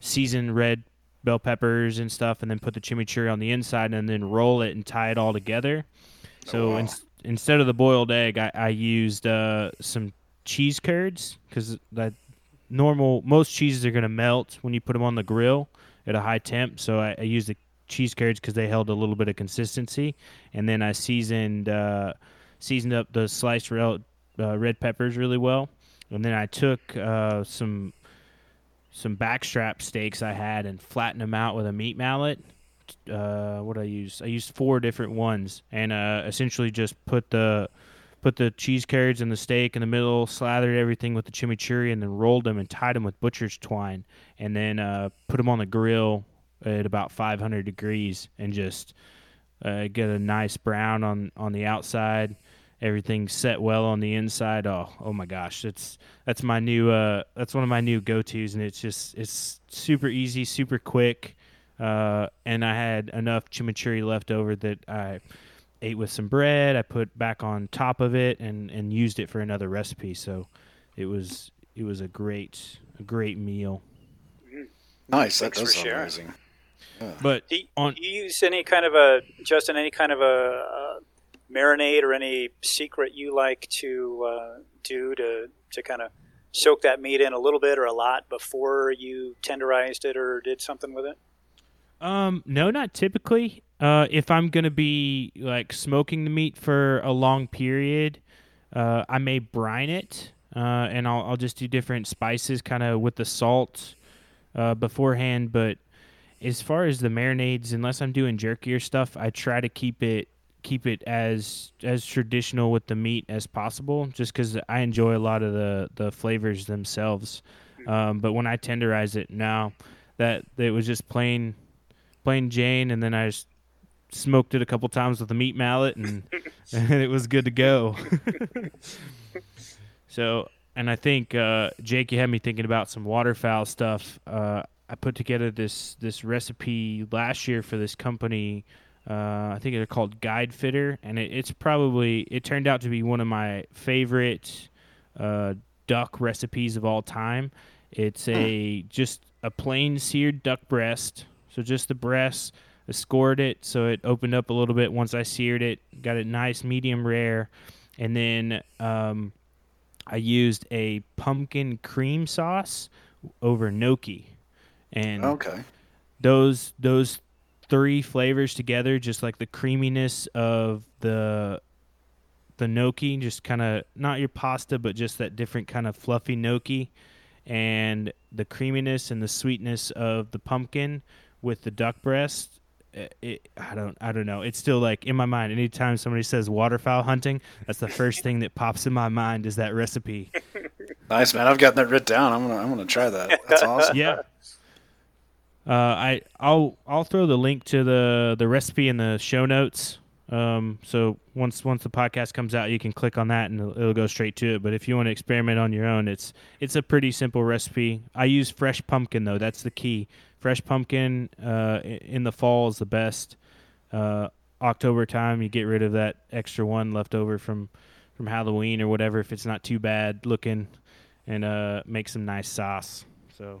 seasoned red bell peppers and stuff, and then put the chimichurri on the inside, and then roll it and tie it all together. So wow. ins- instead of the boiled egg, I, I used uh, some cheese curds because that normal most cheeses are going to melt when you put them on the grill at a high temp. So I, I used the cheese curds because they held a little bit of consistency, and then I seasoned uh, seasoned up the sliced red, uh, red peppers really well, and then I took uh, some some backstrap steaks I had and flattened them out with a meat mallet. Uh, what I use? I used four different ones, and uh, essentially just put the put the cheese curds and the steak in the middle, slathered everything with the chimichurri, and then rolled them and tied them with butcher's twine, and then uh, put them on the grill at about 500 degrees, and just uh, get a nice brown on on the outside. Everything set well on the inside. Oh, oh my gosh, it's that's my new uh, that's one of my new go tos, and it's just it's super easy, super quick. Uh, and I had enough chimichurri left over that I ate with some bread. I put back on top of it and, and used it for another recipe. So it was it was a great a great meal. Nice. That Thanks does for sound sharing. amazing. But Do you, On- do you use any kind of a Justin? Any kind of a, uh marinade or any secret you like to uh, do to to kind of soak that meat in a little bit or a lot before you tenderized it or did something with it? Um, no, not typically. Uh, if I'm gonna be like smoking the meat for a long period, uh, I may brine it, uh, and I'll I'll just do different spices, kind of with the salt, uh, beforehand. But as far as the marinades, unless I'm doing jerkier stuff, I try to keep it keep it as as traditional with the meat as possible, just because I enjoy a lot of the the flavors themselves. Um, but when I tenderize it now, that it was just plain plain Jane, and then I just smoked it a couple times with a meat mallet, and, and it was good to go. so, and I think uh, Jake, you had me thinking about some waterfowl stuff. Uh, I put together this this recipe last year for this company. Uh, I think they're called GuideFitter, and it, it's probably it turned out to be one of my favorite uh, duck recipes of all time. It's a just a plain seared duck breast, so just the breast. I scored it so it opened up a little bit once I seared it. Got it nice medium rare, and then um, I used a pumpkin cream sauce over gnocchi, and Okay. those those three flavors together, just like the creaminess of the the gnocchi, just kind of not your pasta, but just that different kind of fluffy gnocchi, and the creaminess and the sweetness of the pumpkin with the duck breast. It, it, I don't I don't know. It's still like in my mind. Anytime somebody says waterfowl hunting, that's the first thing that pops in my mind is that recipe. Nice man. I've gotten that written down. I'm gonna I'm gonna try that. That's awesome. yeah. Uh, I I'll I'll throw the link to the the recipe in the show notes. Um, so once once the podcast comes out, you can click on that and it'll, it'll go straight to it. But if you want to experiment on your own, it's it's a pretty simple recipe. I use fresh pumpkin though. That's the key. Fresh pumpkin uh, in the fall is the best. Uh, October time, you get rid of that extra one left over from from Halloween or whatever if it's not too bad looking, and uh, make some nice sauce. So.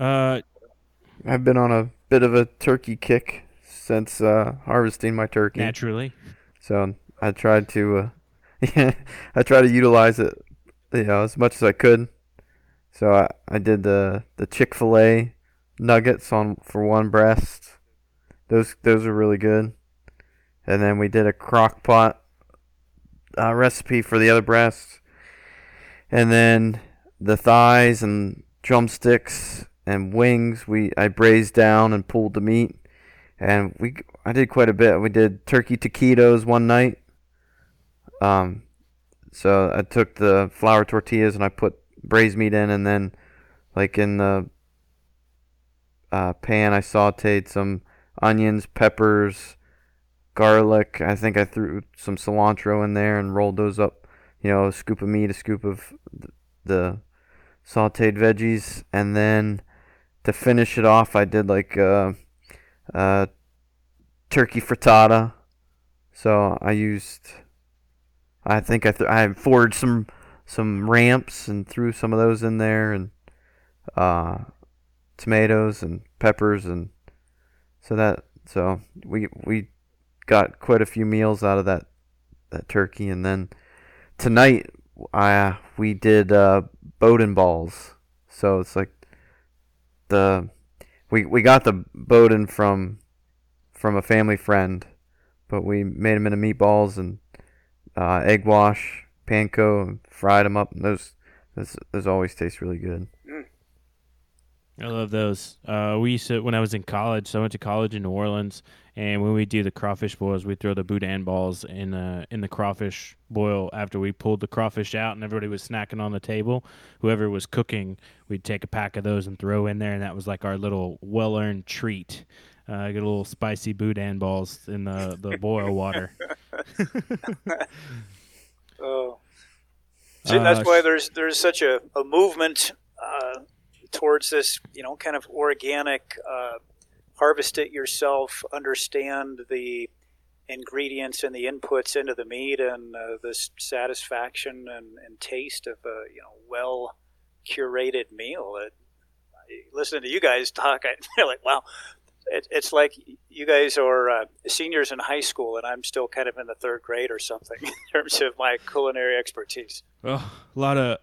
Uh, I've been on a bit of a turkey kick since uh, harvesting my turkey. naturally. So I tried to, uh, I tried to utilize it, you know, as much as I could. So I, I did the the Chick Fil A nuggets on for one breast. Those those are really good. And then we did a crock pot uh, recipe for the other breast. And then the thighs and drumsticks and wings we I braised down and pulled the meat and we I did quite a bit. We did turkey taquitos one night. Um, so I took the flour tortillas and I put braised meat in, and then like in the uh, pan, I sautéed some onions, peppers, garlic. I think I threw some cilantro in there and rolled those up. You know, a scoop of meat, a scoop of the sautéed veggies, and then to finish it off, I did like uh, uh, turkey frittata. So I used, I think I th- I foraged some some ramps and threw some of those in there, and uh, tomatoes and peppers, and so that so we we got quite a few meals out of that that turkey, and then tonight I we did uh, boudin balls. So it's like the we we got the boudin from from a family friend, but we made them into meatballs and uh, egg wash, panko, and fried them up. And those, those those always taste really good. I love those. Uh, we used to when I was in college. So I went to college in New Orleans, and when we do the crawfish boils, we throw the boudin balls in uh, in the crawfish boil after we pulled the crawfish out, and everybody was snacking on the table. Whoever was cooking, we'd take a pack of those and throw in there, and that was like our little well earned treat. Uh, get a little spicy boudin balls in the the boil water. Oh, see, that's Uh, why there's there's such a, a movement uh, towards this, you know, kind of organic, uh, harvest it yourself, understand the ingredients and the inputs into the meat, and uh, this satisfaction and, and taste of a you know well curated meal. It, listening to you guys talk, I feel like wow. It, it's like you guys are uh, seniors in high school, and I'm still kind of in the third grade or something in terms of my culinary expertise. Oh, a lot of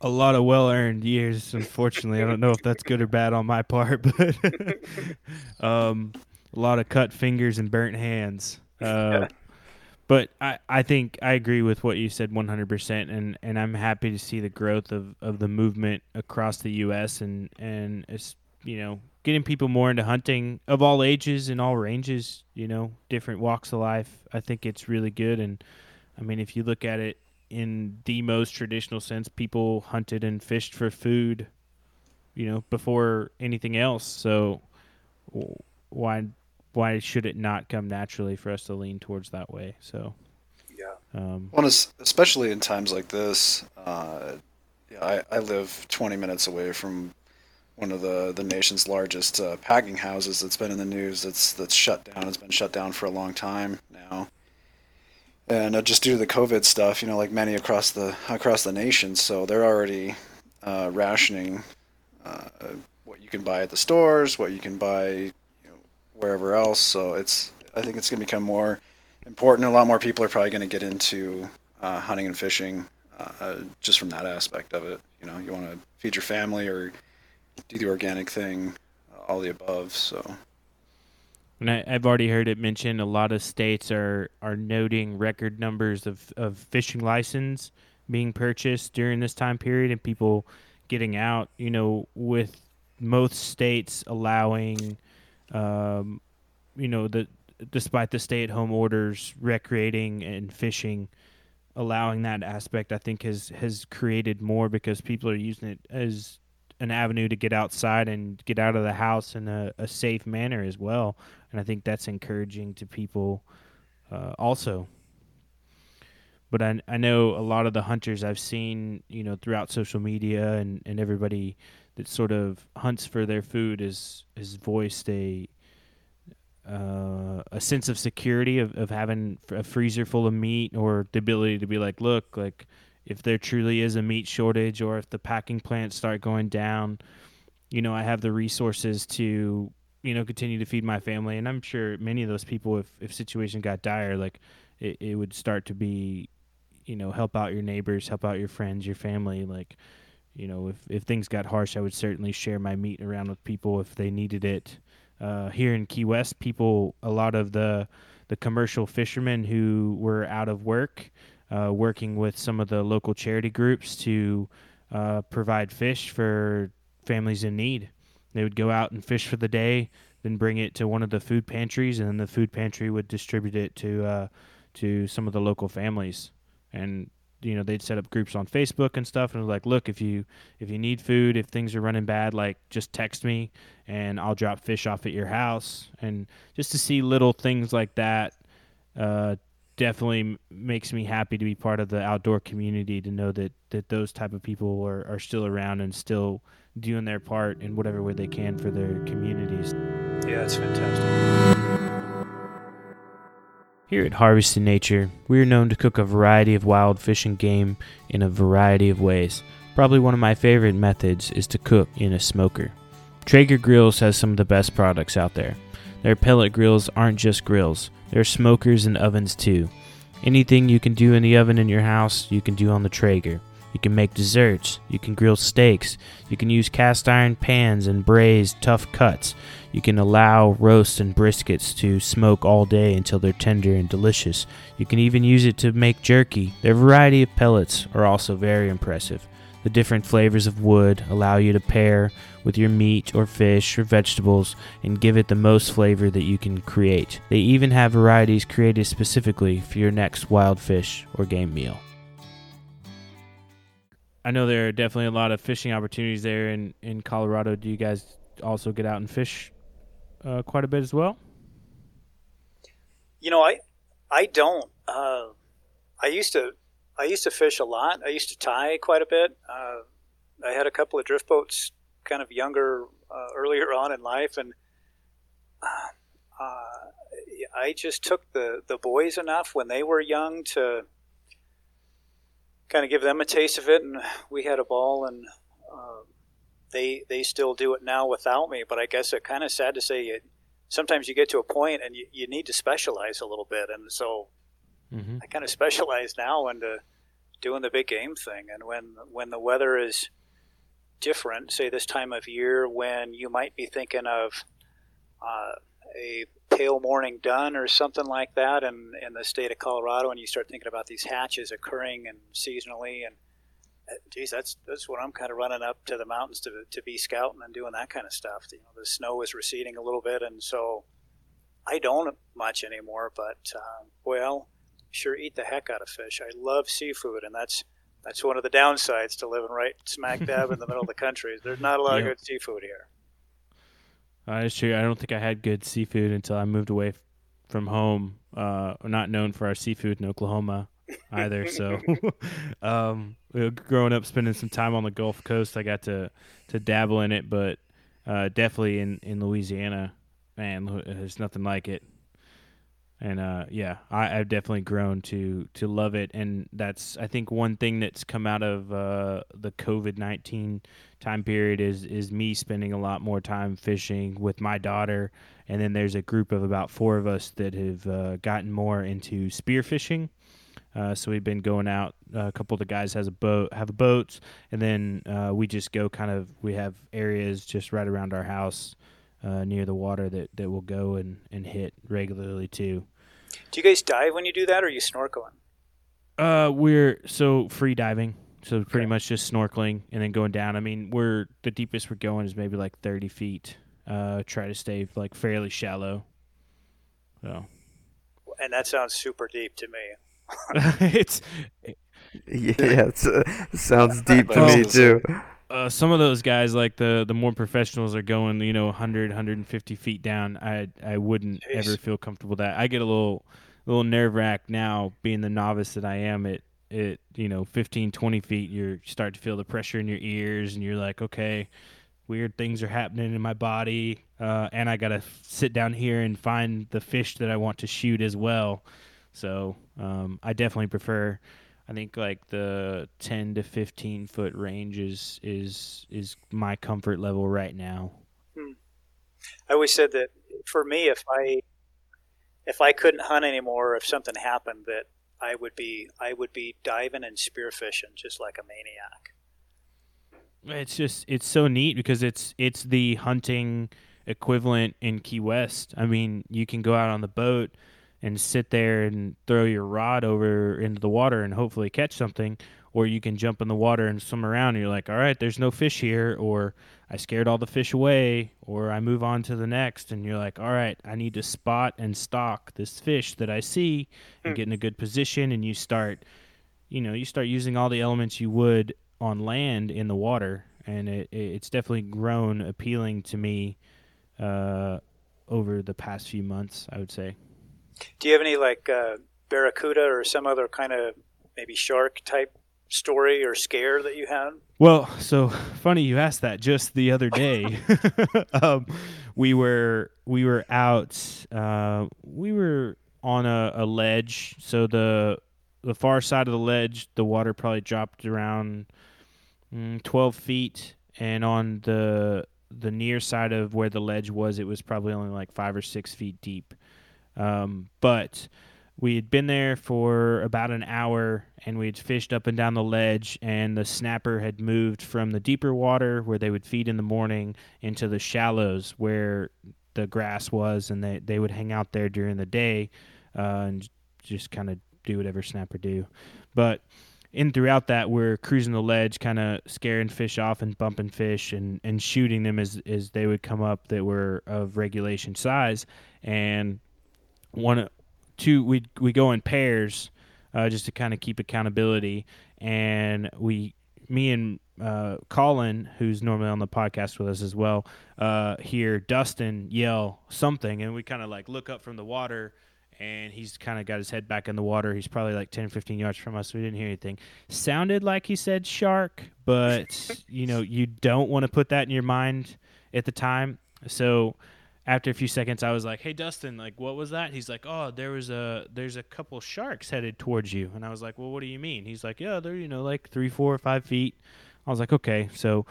a lot of well earned years. Unfortunately, I don't know if that's good or bad on my part, but um, a lot of cut fingers and burnt hands. Uh, but I, I think I agree with what you said 100%, and, and I'm happy to see the growth of, of the movement across the U.S. and and it's you know getting people more into hunting of all ages and all ranges. You know, different walks of life. I think it's really good, and I mean, if you look at it in the most traditional sense, people hunted and fished for food, you know, before anything else. So why why should it not come naturally for us to lean towards that way? So yeah. Um, well, especially in times like this, uh, yeah, I, I live 20 minutes away from one of the, the nation's largest uh, packing houses that's been in the news that's that's shut down. It's been shut down for a long time now, and uh, just due to the COVID stuff, you know, like many across the across the nation, so they're already uh, rationing uh, what you can buy at the stores, what you can buy you know, wherever else. So it's I think it's going to become more important. A lot more people are probably going to get into uh, hunting and fishing uh, just from that aspect of it. You know, you want to feed your family or do the organic thing, all the above. So. And I, have already heard it mentioned. A lot of states are are noting record numbers of of fishing license being purchased during this time period, and people getting out. You know, with most states allowing, um, you know, the despite the stay at home orders, recreating and fishing, allowing that aspect, I think has has created more because people are using it as an avenue to get outside and get out of the house in a, a safe manner as well. And I think that's encouraging to people uh, also. But I, I know a lot of the hunters I've seen, you know, throughout social media and, and everybody that sort of hunts for their food is has voiced a uh, a sense of security of, of having a freezer full of meat or the ability to be like, look, like if there truly is a meat shortage or if the packing plants start going down, you know, I have the resources to, you know, continue to feed my family. And I'm sure many of those people, if, if situation got dire, like it, it would start to be, you know, help out your neighbors, help out your friends, your family. Like, you know, if, if things got harsh, I would certainly share my meat around with people if they needed it. Uh, here in Key West, people, a lot of the, the commercial fishermen who were out of work, uh, working with some of the local charity groups to uh, provide fish for families in need. They would go out and fish for the day, then bring it to one of the food pantries, and then the food pantry would distribute it to uh, to some of the local families. And you know they'd set up groups on Facebook and stuff, and like, look, if you if you need food, if things are running bad, like just text me, and I'll drop fish off at your house. And just to see little things like that uh, definitely makes me happy to be part of the outdoor community to know that that those type of people are, are still around and still doing their part in whatever way they can for their communities. Yeah, it's fantastic. Here at Harvesting Nature, we are known to cook a variety of wild fish and game in a variety of ways. Probably one of my favorite methods is to cook in a smoker. Traeger Grills has some of the best products out there. Their pellet grills aren't just grills, they're smokers and ovens too. Anything you can do in the oven in your house, you can do on the Traeger. You can make desserts, you can grill steaks, you can use cast iron pans and braise tough cuts. You can allow roasts and briskets to smoke all day until they're tender and delicious. You can even use it to make jerky. Their variety of pellets are also very impressive. The different flavors of wood allow you to pair with your meat or fish or vegetables and give it the most flavor that you can create. They even have varieties created specifically for your next wild fish or game meal. I know there are definitely a lot of fishing opportunities there in, in Colorado. Do you guys also get out and fish uh, quite a bit as well? You know, I I don't. Uh, I used to I used to fish a lot. I used to tie quite a bit. Uh, I had a couple of drift boats kind of younger, uh, earlier on in life, and uh, I just took the the boys enough when they were young to kind of give them a taste of it, and we had a ball, and uh, they they still do it now without me. But I guess it's kind of sad to say it. Sometimes you get to a point and you, you need to specialize a little bit, and so mm-hmm. I kind of specialize now into doing the big game thing. And when when the weather is different, say this time of year when you might be thinking of uh, a pale morning dun or something like that in, in the state of Colorado, and you start thinking about these hatches occurring and seasonally, and uh, geez, that's that's what I'm kind of running up to the mountains to to be scouting and doing that kind of stuff. You know, the snow is receding a little bit, and so I don't much anymore. But uh, well, sure eat the heck out of fish. I love seafood, and that's That's one of the downsides to living right smack dab in the middle of the country. There's not a lot Yep. of good seafood here. Uh, it's true. I don't think I had good seafood until I moved away from home. Uh, not known for our seafood in Oklahoma either. so, um, growing up, spending some time on the Gulf Coast, I got to to dabble in it. But uh, definitely in in Louisiana, man, there's nothing like it. And uh, yeah, I, I've definitely grown to to love it, and that's I think one thing that's come out of uh, the COVID nineteen time period is is me spending a lot more time fishing with my daughter, and then there's a group of about four of us that have uh, gotten more into spear fishing. Uh, so we've been going out. a couple of the guys has a boat, have boats, and then uh, we just go kind of. We have areas just right around our house uh, near the water that, that we'll go and, and hit regularly too. Do you guys dive when you do that, or are you snorkeling? Uh, we're so free diving, so pretty Okay. much just snorkeling and then going down. I mean, we're the deepest we're going is maybe like thirty feet. Uh, try to stay like fairly shallow. So And that sounds super deep to me. it's Yeah, it's, uh, sounds deep to me too. Uh, some of those guys like the the more professionals are going you know 100 150 feet down i i wouldn't Jeez. ever feel comfortable with that i get a little a little nerve wracked now being the novice that i am at at you know 15 20 feet you start to feel the pressure in your ears and you're like okay weird things are happening in my body uh, and i gotta sit down here and find the fish that i want to shoot as well so um, i definitely prefer I think like the 10 to 15 foot range is is is my comfort level right now. Hmm. I always said that for me, if I if I couldn't hunt anymore, if something happened, that I would be I would be diving and spearfishing just like a maniac. It's just it's so neat because it's it's the hunting equivalent in Key West. I mean, you can go out on the boat and sit there and throw your rod over into the water and hopefully catch something or you can jump in the water and swim around and you're like, "All right, there's no fish here," or "I scared all the fish away," or I move on to the next and you're like, "All right, I need to spot and stalk this fish that I see and Hmm. get in a good position and you start you know, you start using all the elements you would on land in the water, and it, it it's definitely grown appealing to me uh, over the past few months. I would say. Do you have any like uh, barracuda or some other kind of maybe shark type story or scare that you had? Well, so funny you asked that. Just the other day, um, we were we were out. Uh, we were on a, a ledge. So the the far side of the ledge, the water probably dropped around mm, twelve feet, and on the the near side of where the ledge was, it was probably only like five or six feet deep. Um, but we had been there for about an hour and we had fished up and down the ledge and the snapper had moved from the deeper water where they would feed in the morning into the shallows where the grass was and they, they would hang out there during the day uh, and just kind of do whatever snapper do. But in throughout that we're cruising the ledge kind of scaring fish off and bumping fish and, and shooting them as, as they would come up that were of regulation size. And one two we we go in pairs uh, just to kind of keep accountability. And we me and uh, Colin who's normally on the podcast with us as well uh, hear Dustin yell something and we kind of like look up from the water and he's kind of got his head back in the water. He's probably like 10 15 yards from us we didn't hear anything. Sounded like he said shark but you know you don't want to put that in your mind at the time. So after a few seconds i was like hey dustin like what was that? He's like oh there was a there's a couple sharks headed towards you. And i was like well what do you mean? He's like yeah they're you know like three four five feet. I was like okay. So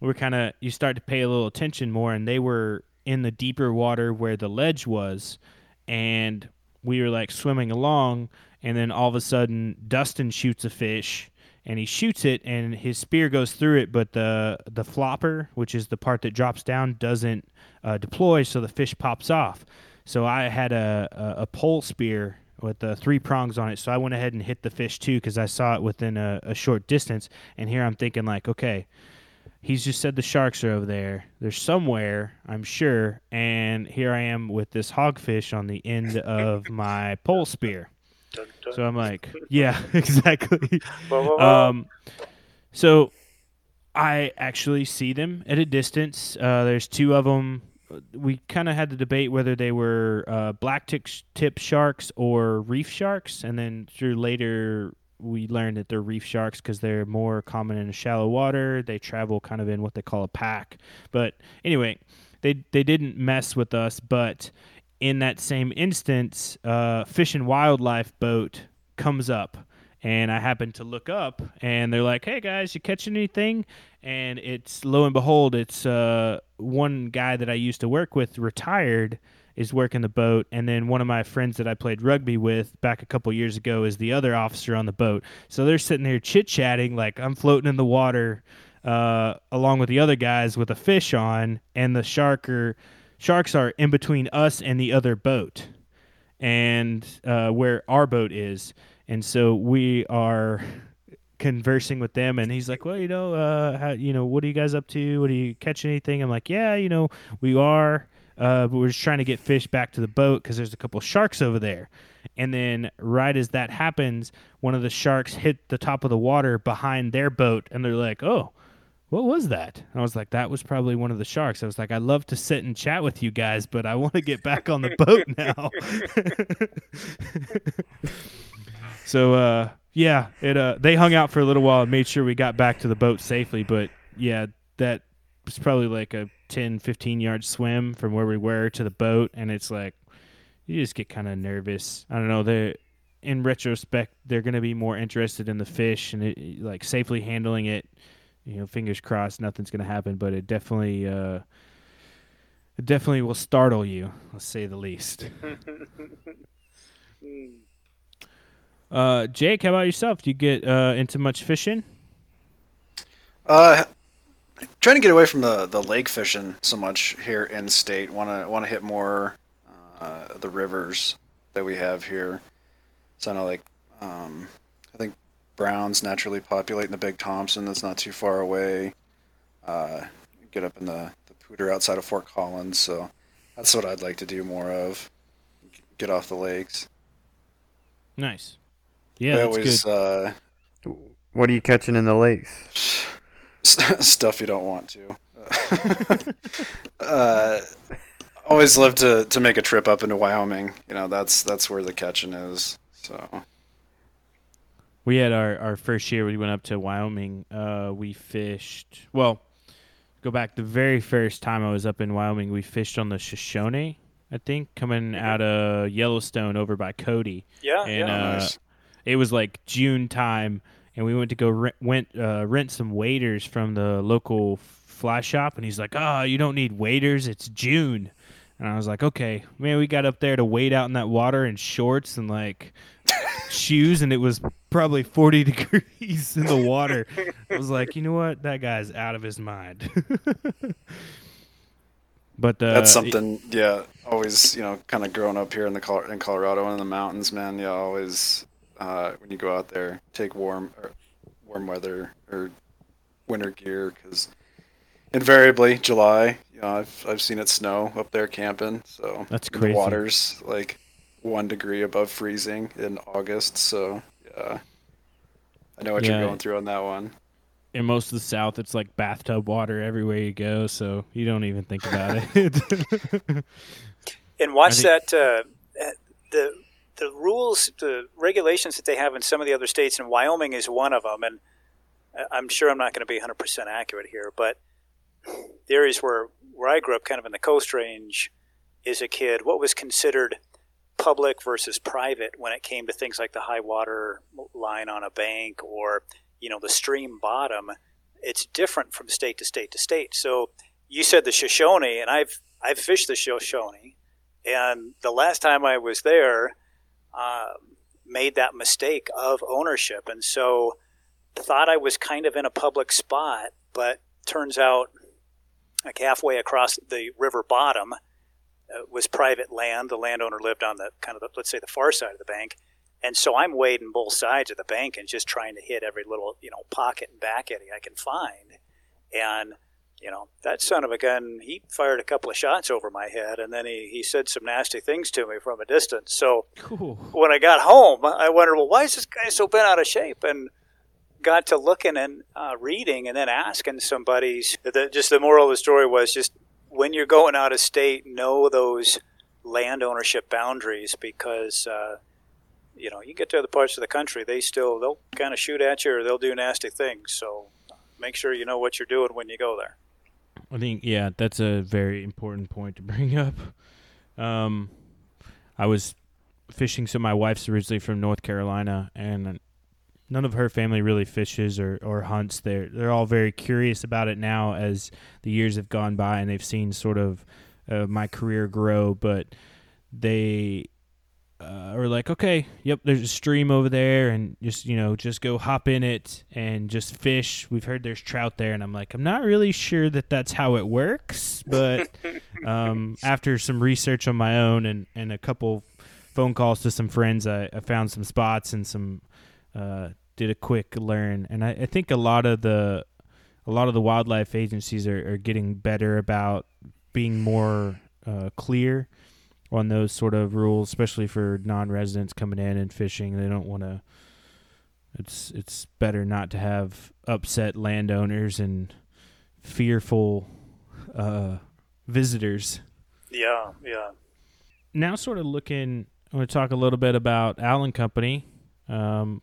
we're kind of you start to pay a little attention more and they were in the deeper water where the ledge was and we were like swimming along and then all of a sudden dustin shoots a fish and he shoots it and his spear goes through it but the the flopper which is the part that drops down doesn't uh, deploy so the fish pops off. So i had a, a, a pole spear with the three prongs on it so i went ahead and hit the fish too because i saw it within a, a short distance. And here i'm thinking like okay he's just said the sharks are over there. They're somewhere i'm sure. And here i am with this hogfish on the end of my pole spear dun, dun. So I'm like, yeah, exactly. Whoa, whoa, whoa. Um, so I actually see them at a distance. Uh, there's two of them. We kind of had the debate whether they were uh, black tip, tip sharks or reef sharks, and then through later we learned that they're reef sharks because they're more common in shallow water. They travel kind of in what they call a pack. But anyway, they they didn't mess with us. But in that same instance, uh, Fish and Wildlife boat comes up, and I happen to look up, and they're like, "Hey guys, you catching anything?" And it's lo and behold, it's uh, one guy that I used to work with retired is working the boat, and then one of my friends that I played rugby with back a couple years ago is the other officer on the boat. So they're sitting there chit chatting like I'm floating in the water, uh, along with the other guys with a fish on, and the shark are, sharks are in between us and the other boat, and uh, where our boat is, and so we are conversing with them and he's like well you know uh how, you know what are you guys up to? What are you catching anything? I'm like yeah you know we are uh, but we're just trying to get fish back to the boat because there's a couple sharks over there. And then, right as that happens, one of the sharks hit the top of the water behind their boat, and they're like, "Oh, what was that?" And I was like, "That was probably one of the sharks." I was like, "I'd love to sit and chat with you guys, but I want to get back on the boat now." so, uh, yeah, it uh, they hung out for a little while and made sure we got back to the boat safely. But yeah, that was probably like a 10, 15 yard swim from where we were to the boat, and it's like you just get kind of nervous. I don't know. They, in retrospect, they're going to be more interested in the fish and it, like safely handling it. You know, fingers crossed, nothing's going to happen, but it definitely, uh, it definitely will startle you. Let's say the least. uh, Jake, how about yourself? Do you get uh, into much fishing? Uh, trying to get away from the, the lake fishing so much here in state. Want to want to hit more uh, the rivers that we have here. So I know like um, I think browns naturally populate in the Big Thompson. That's not too far away. Uh, get up in the the Poudre outside of Fort Collins. So that's what I'd like to do more of. Get off the lakes. Nice. Yeah, I that's always good. uh, What are you catching in the lakes? stuff you don't want to. uh, always love to, to make a trip up into Wyoming. You know, that's that's where the catching is. So We had our, our first year we went up to Wyoming. Uh, we fished well. Go back the very first time I was up in Wyoming, we fished on the Shoshone, I think, coming out of Yellowstone over by Cody. yeah, and yeah. uh, nice. it was like June time, and we went to go rent, went uh, rent some waders from the local fly shop, and he's like, "Ah, you don't need waders. It's June." And I was like, "Okay, man." We got up there to wade out in that water in shorts and like shoes, and it was probably forty degrees in the water. I was like, "You know what? That guy's out of his mind." but uh, that's something. Yeah, always you know, kind of growing up here in the Col- in Colorado and in the mountains, man. Yeah, always uh, when you go out there, take warm or warm weather or winter gear because invariably July. You know, I've I've seen it snow up there camping. So That's crazy. The water's like one degree above freezing in August. So yeah, I know what Yeah. you're going through on that one. in most of the South, it's like bathtub water everywhere you go, so you don't even think about it. and watch I that uh, uh, the the rules the regulations that they have in some of the other states and wyoming is one of them and I- i'm sure i'm not going to be 100% accurate here but the areas where where i grew up kind of in the coast range as a kid what was considered public versus private when it came to things like the high water line on a bank or you know the stream bottom it's different from state to state to state. So you said the shoshone and i've i've fished the shoshone and the last time I was there, uh, made that mistake of ownership, and so thought I was kind of in a public spot, but turns out like halfway across the river bottom uh, was private land. The landowner lived on the kind of the, let's say the far side of the bank, and so I'm wading both sides of the bank and just trying to hit every little you know pocket and back eddy I can find, and you know, that son of a gun, he fired a couple of shots over my head and then he, he said some nasty things to me from a distance. So Cool. when I got home, I wondered, well, why is this guy so bent out of shape? And got to looking and uh, reading and then asking somebody's, the, just the moral of the story was just when you're going out of state, know those land ownership boundaries because, uh, you know, you get to other parts of the country, they still, they'll kind of shoot at you or they'll do nasty things. So make sure you know what you're doing when you go there. I think yeah, that's a very important point to bring up. Um, I was fishing, so my wife's originally from North Carolina, and none of her family really fishes or, or hunts. They're they're all very curious about it now as the years have gone by, and they've seen sort of uh, my career grow. But they uh, are like, okay, yep, there's a stream over there, and just you know, just go hop in it and just fish. We've heard there's trout there, and I'm like, I'm not really sure that that's how it works, but um, after some research on my own and and a couple phone calls to some friends, I, I found some spots and some uh, did a quick learn, and I, I think a lot of the a lot of the wildlife agencies are, are getting better about being more uh, clear on those sort of rules, especially for non-residents coming in and fishing. They don't want to. It's it's better not to have upset landowners and fearful uh, visitors. Yeah, yeah. Now, sort of looking, I want to talk a little bit about Allen Company. Um,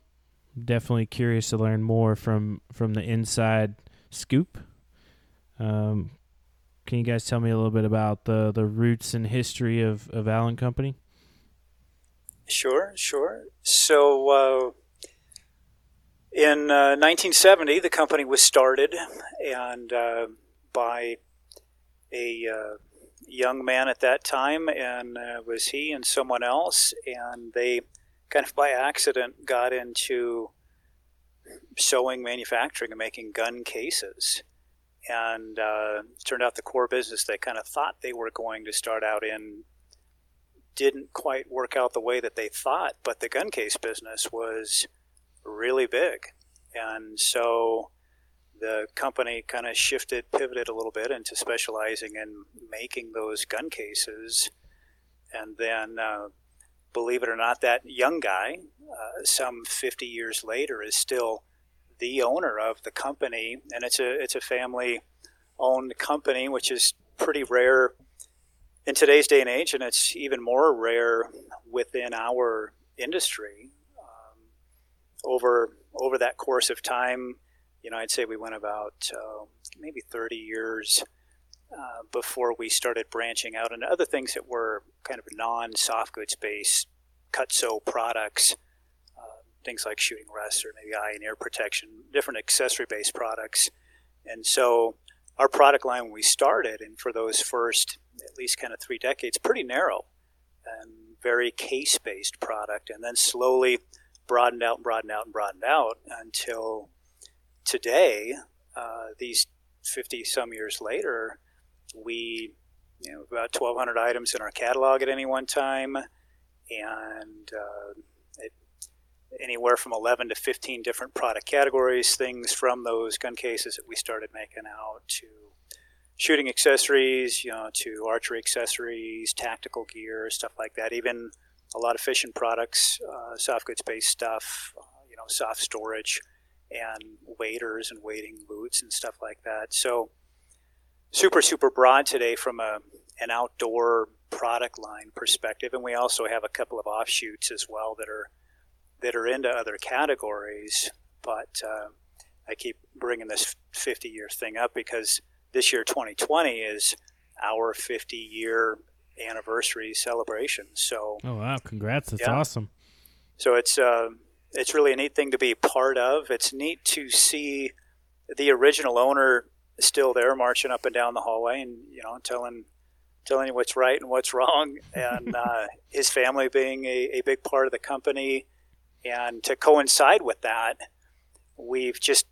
definitely curious to learn more from from the inside scoop. Um, can you guys tell me a little bit about the the roots and history of of Allen Company? Sure, sure. So, uh, in uh, 1970, the company was started, and uh, by a uh, young man at that time, and uh, was he and someone else, and they kind of by accident got into sewing manufacturing and making gun cases. And uh, it turned out the core business they kind of thought they were going to start out in didn't quite work out the way that they thought, but the gun case business was really big. And so the company kind of shifted, pivoted a little bit into specializing in making those gun cases. And then, uh, believe it or not, that young guy, uh, some 50 years later, is still the owner of the company. And it's a, it's a family owned company, which is pretty rare in today's day and age, and it's even more rare within our industry. Um, over over that course of time, you know, I'd say we went about uh, maybe 30 years uh, before we started branching out into other things that were kind of non-soft goods based cut sew products, uh, things like shooting rests or maybe eye and ear protection, different accessory based products, and so our product line when we started, and for those first at least kind of three decades, pretty narrow and very case based product, and then slowly broadened out and broadened out and broadened out until today, uh, these 50 some years later, we you know about 1,200 items in our catalog at any one time, and uh, it, anywhere from 11 to 15 different product categories, things from those gun cases that we started making out to shooting accessories, you know, to archery accessories, tactical gear, stuff like that. Even a lot of fishing products, uh, soft goods based stuff, uh, you know, soft storage, and waders and wading boots and stuff like that. So, super super broad today from a an outdoor product line perspective, and we also have a couple of offshoots as well that are that are into other categories. But uh, I keep bringing this 50 year thing up because this year 2020 is our 50 year anniversary celebration so Oh wow! Congrats! That's Yeah. awesome. so it's uh, it's really a neat thing to be part of it's neat to see the original owner still there marching up and down the hallway and you know telling telling you what's right and what's wrong. And uh, his family being a, a big part of the company. And to coincide with that we've just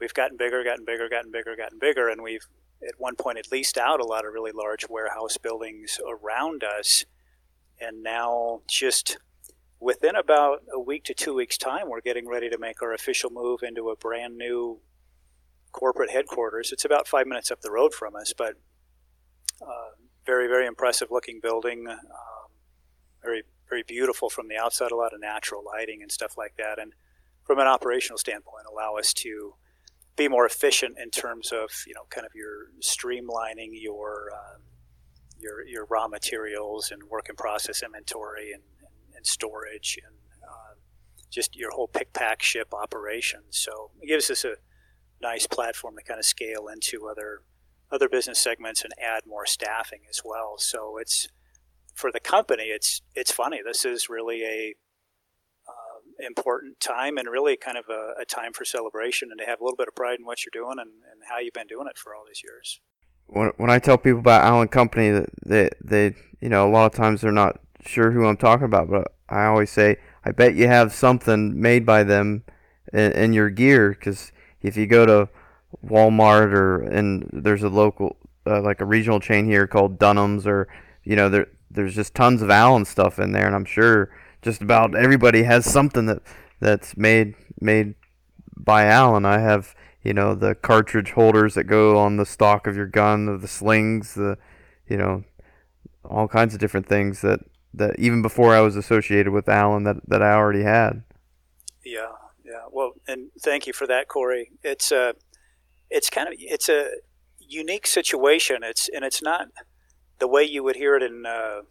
we've gotten bigger, gotten bigger, gotten bigger, gotten bigger, and we've at one point at least out a lot of really large warehouse buildings around us. And now, just within about a week to two weeks' time, we're getting ready to make our official move into a brand new corporate headquarters. It's about five minutes up the road from us, but uh, very, very impressive looking building. Um, very, very beautiful from the outside. A lot of natural lighting and stuff like that. And from an operational standpoint, allow us to be more efficient in terms of you know kind of your streamlining your uh, your your raw materials and work in process inventory and, and, and storage and uh, just your whole pick pack ship operation. So it gives us a nice platform to kind of scale into other other business segments and add more staffing as well. So it's for the company. It's it's funny. This is really a uh, important time and really kind of a, a, time for celebration and to have a little bit of pride in what you're doing and, and how you've been doing it for all these years. When, when I tell people about Allen Company, that they, they you know a lot of times they're not sure who I'm talking about, but I always say I bet you have something made by them in, in your gear because if you go to Walmart or and there's a local uh, like a regional chain here called Dunham's or you know there there's just tons of Allen stuff in there and I'm sure just about everybody has something that that's made made by Allen. I have you know the cartridge holders that go on the stock of your gun, the slings, the you know all kinds of different things that that even before I was associated with Allen that that I already had. Yeah. Well, and thank you for that, Corey. It's a, it's kind of it's a unique situation. It's and it's not the way you would hear it in uh,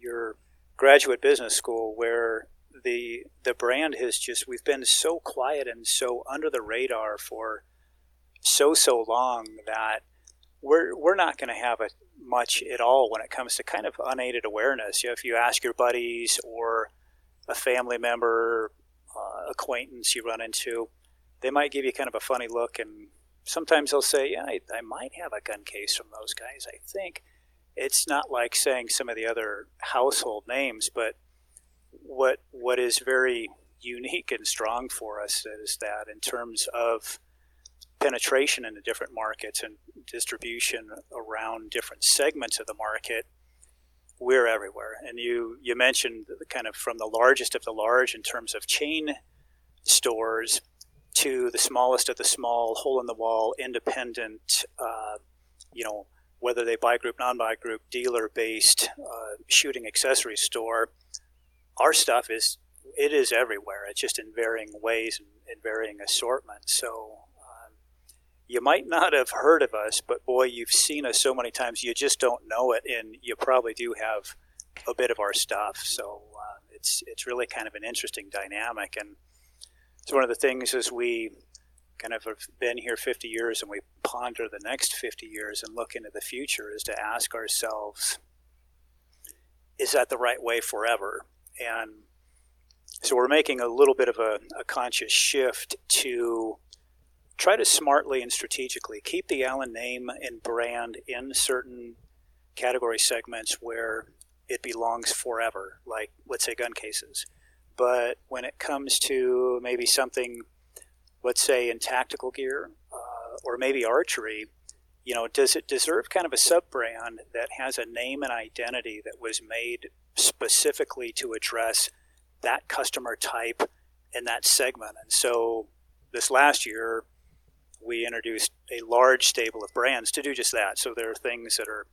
your graduate business school, where the the brand has just we've been so quiet and so under the radar for so so long that we're we're not going to have a much at all when it comes to kind of unaided awareness. You know, if you ask your buddies or a family member, uh, acquaintance you run into, they might give you kind of a funny look, and sometimes they'll say, "Yeah, I, I might have a gun case from those guys." I think it's not like saying some of the other household names, but what what is very unique and strong for us is that in terms of penetration into different markets and distribution around different segments of the market, we're everywhere. And you you mentioned the kind of from the largest of the large in terms of chain stores to the smallest of the small, hole in the wall, independent, uh, you know, whether they buy group, non buy group, dealer based uh, shooting accessory store. Our stuff is it is everywhere. It's just in varying ways and in varying assortments. So you might not have heard of us, but boy, you've seen us so many times, you just don't know it, and you probably do have a bit of our stuff. So uh, it's it's really kind of an interesting dynamic, and it's one of the things as we kind of have been here 50 years and we ponder the next 50 years and look into the future is to ask ourselves, is that the right way forever? And so we're making a little bit of a, a conscious shift to try to smartly and strategically keep the Allen name and brand in certain category segments where it belongs forever, like let's say gun cases. But when it comes to maybe something, let's say in tactical gear uh, or maybe archery, you know, does it deserve kind of a sub brand that has a name and identity that was made specifically to address that customer type and that segment? And so this last year, we introduced a large stable of brands to do just that. So there are things that are,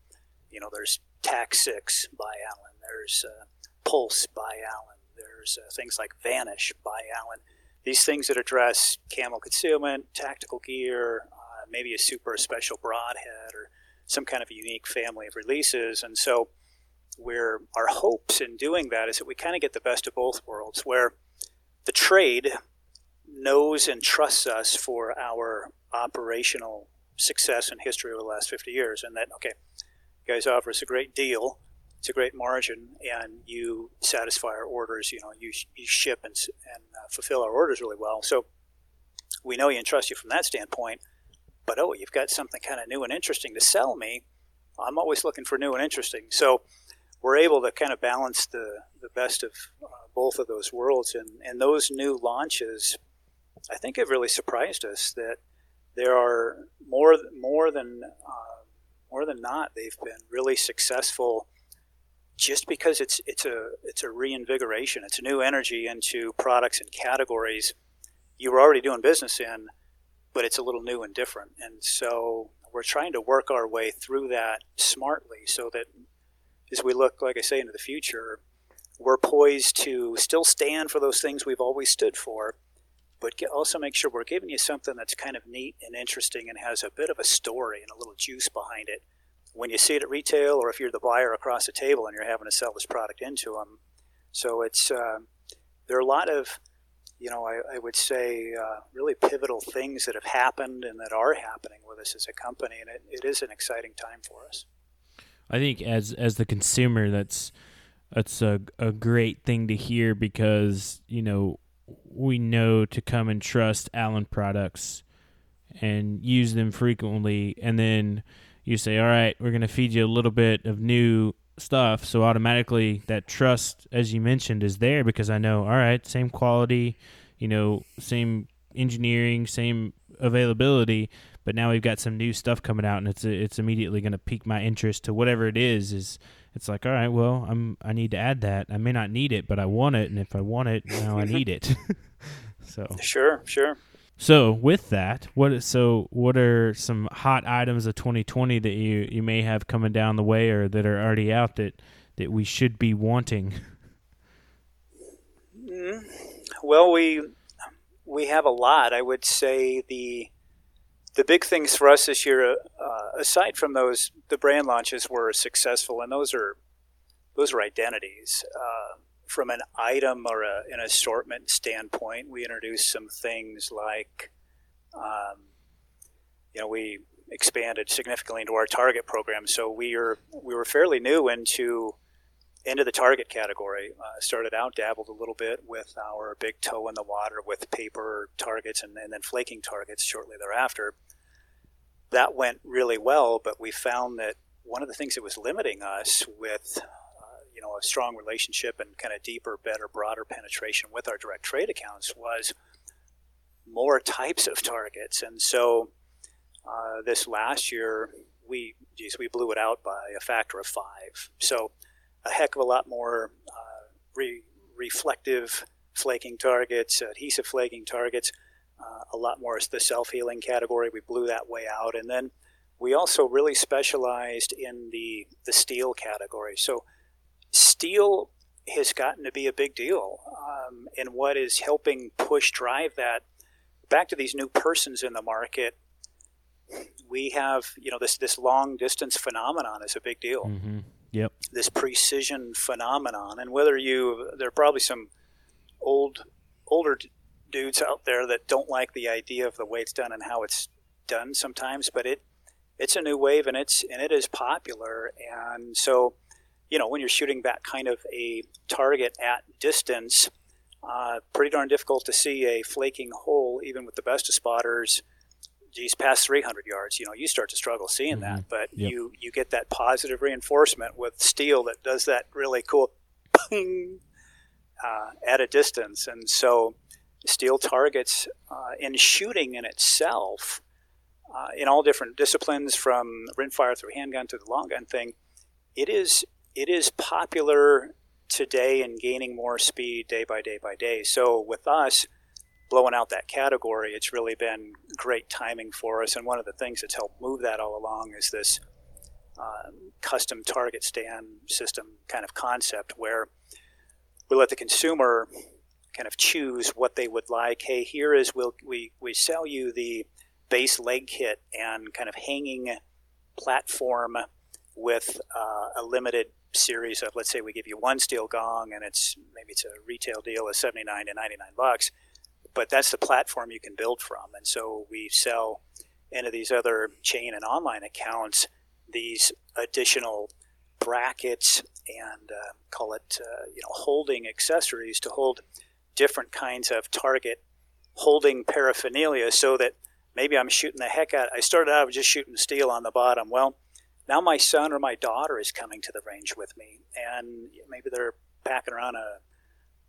you know, there's Tac 6 by Allen, there's uh, Pulse by Allen, there's uh, things like Vanish by Allen. These things that address camo concealment, tactical gear, uh, maybe a super special broadhead or some kind of a unique family of releases. And so, where our hopes in doing that is that we kind of get the best of both worlds, where the trade knows and trusts us for our operational success and history over the last 50 years, and that, okay, you guys offer us a great deal, it's a great margin, and you satisfy our orders, you know, you, you ship and, and uh, fulfill our orders really well. So we know you and trust you from that standpoint, but oh, you've got something kind of new and interesting to sell me. I'm always looking for new and interesting. So we're able to kind of balance the, the best of uh, both of those worlds. And, and those new launches I think it really surprised us that there are more more than uh, more than not they've been really successful just because it's it's a it's a reinvigoration it's a new energy into products and categories you were already doing business in but it's a little new and different. And so we're trying to work our way through that smartly so that as we look, like I say, into the future, we're poised to still stand for those things we've always stood for, but also make sure we're giving you something that's kind of neat and interesting and has a bit of a story and a little juice behind it. When you see it at retail, or if you're the buyer across the table and you're having to sell this product into them, so it's uh, there are a lot of, you know, I, I would say uh, really pivotal things that have happened and that are happening with us as a company, and it, it is an exciting time for us. I think as as the consumer, that's that's a a great thing to hear because you know we know to come and trust Allen products and use them frequently, and then you say, "All right, we're going to feed you a little bit of new stuff," so automatically that trust, as you mentioned, is there because I know, all right, same quality, you know, same engineering, same availability, but now we've got some new stuff coming out, and it's it's immediately going to pique my interest to whatever it is. Is it's like, all right, well, I'm I need to add that. I may not need it, but I want it, and if I want it, now I need it. so sure, sure. So with that, what so what are some hot items of 2020 that you you may have coming down the way or that are already out that that we should be wanting? Mm-hmm. Well, we we have a lot. I would say the the big things for us this year, uh, aside from those, the brand launches were successful, and those are those are identities. Uh, from an item or a, an assortment standpoint, we introduced some things like, um, you know, we expanded significantly into our target program. So we are we were fairly new into into the target category. Uh, started out dabbled a little bit with our big toe in the water with paper targets and, and then flaking targets shortly thereafter that went really well, but we found that one of the things that was limiting us with uh, you know a strong relationship and kind of deeper, better, broader penetration with our direct trade accounts was more types of targets, and so uh, this last year we geez, we blew it out by a factor of five. So a heck of a lot more uh, re- reflective flaking targets, adhesive flaking targets uh, a lot more the self healing category. We blew that way out, and then we also really specialized in the the steel category. So steel has gotten to be a big deal, um, and what is helping push drive that back to these new persons in the market. We have, you know, this this long distance phenomenon is a big deal. Mm-hmm. Yep. This precision phenomenon, and whether you, there are probably some old older dudes out there that don't like the idea of the way it's done and how it's done sometimes, but it it's a new wave and it's and it is popular. And so, you know, when you're shooting that kind of a target at distance, uh, pretty darn difficult to see a flaking hole, even with the best of spotters. Geez, past 300 yards, you know, you start to struggle seeing mm-hmm. that. But yep. you you get that positive reinforcement with steel that does that really cool ping uh, at a distance. And so, steel targets uh, in shooting in itself, uh, in all different disciplines, from rimfire through handgun to the long gun thing, it is it is popular today and gaining more speed day by day by day. So with us blowing out that category, it's really been great timing for us. And one of the things that's helped move that all along is this uh, custom target stand system kind of concept where we let the consumer kind of choose what they would like. Hey, here is we'll, we we sell you the base leg kit and kind of hanging platform with uh, a limited series of let's say we give you one steel gong and it's maybe it's a retail deal of 79 to 99 bucks but that's the platform you can build from and so we sell into these other chain and online accounts these additional brackets and uh, call it uh, you know holding accessories to hold different kinds of target holding paraphernalia so that maybe I'm shooting the heck out. I started out just shooting steel on the bottom. Well, now my son or my daughter is coming to the range with me, and maybe they're packing around a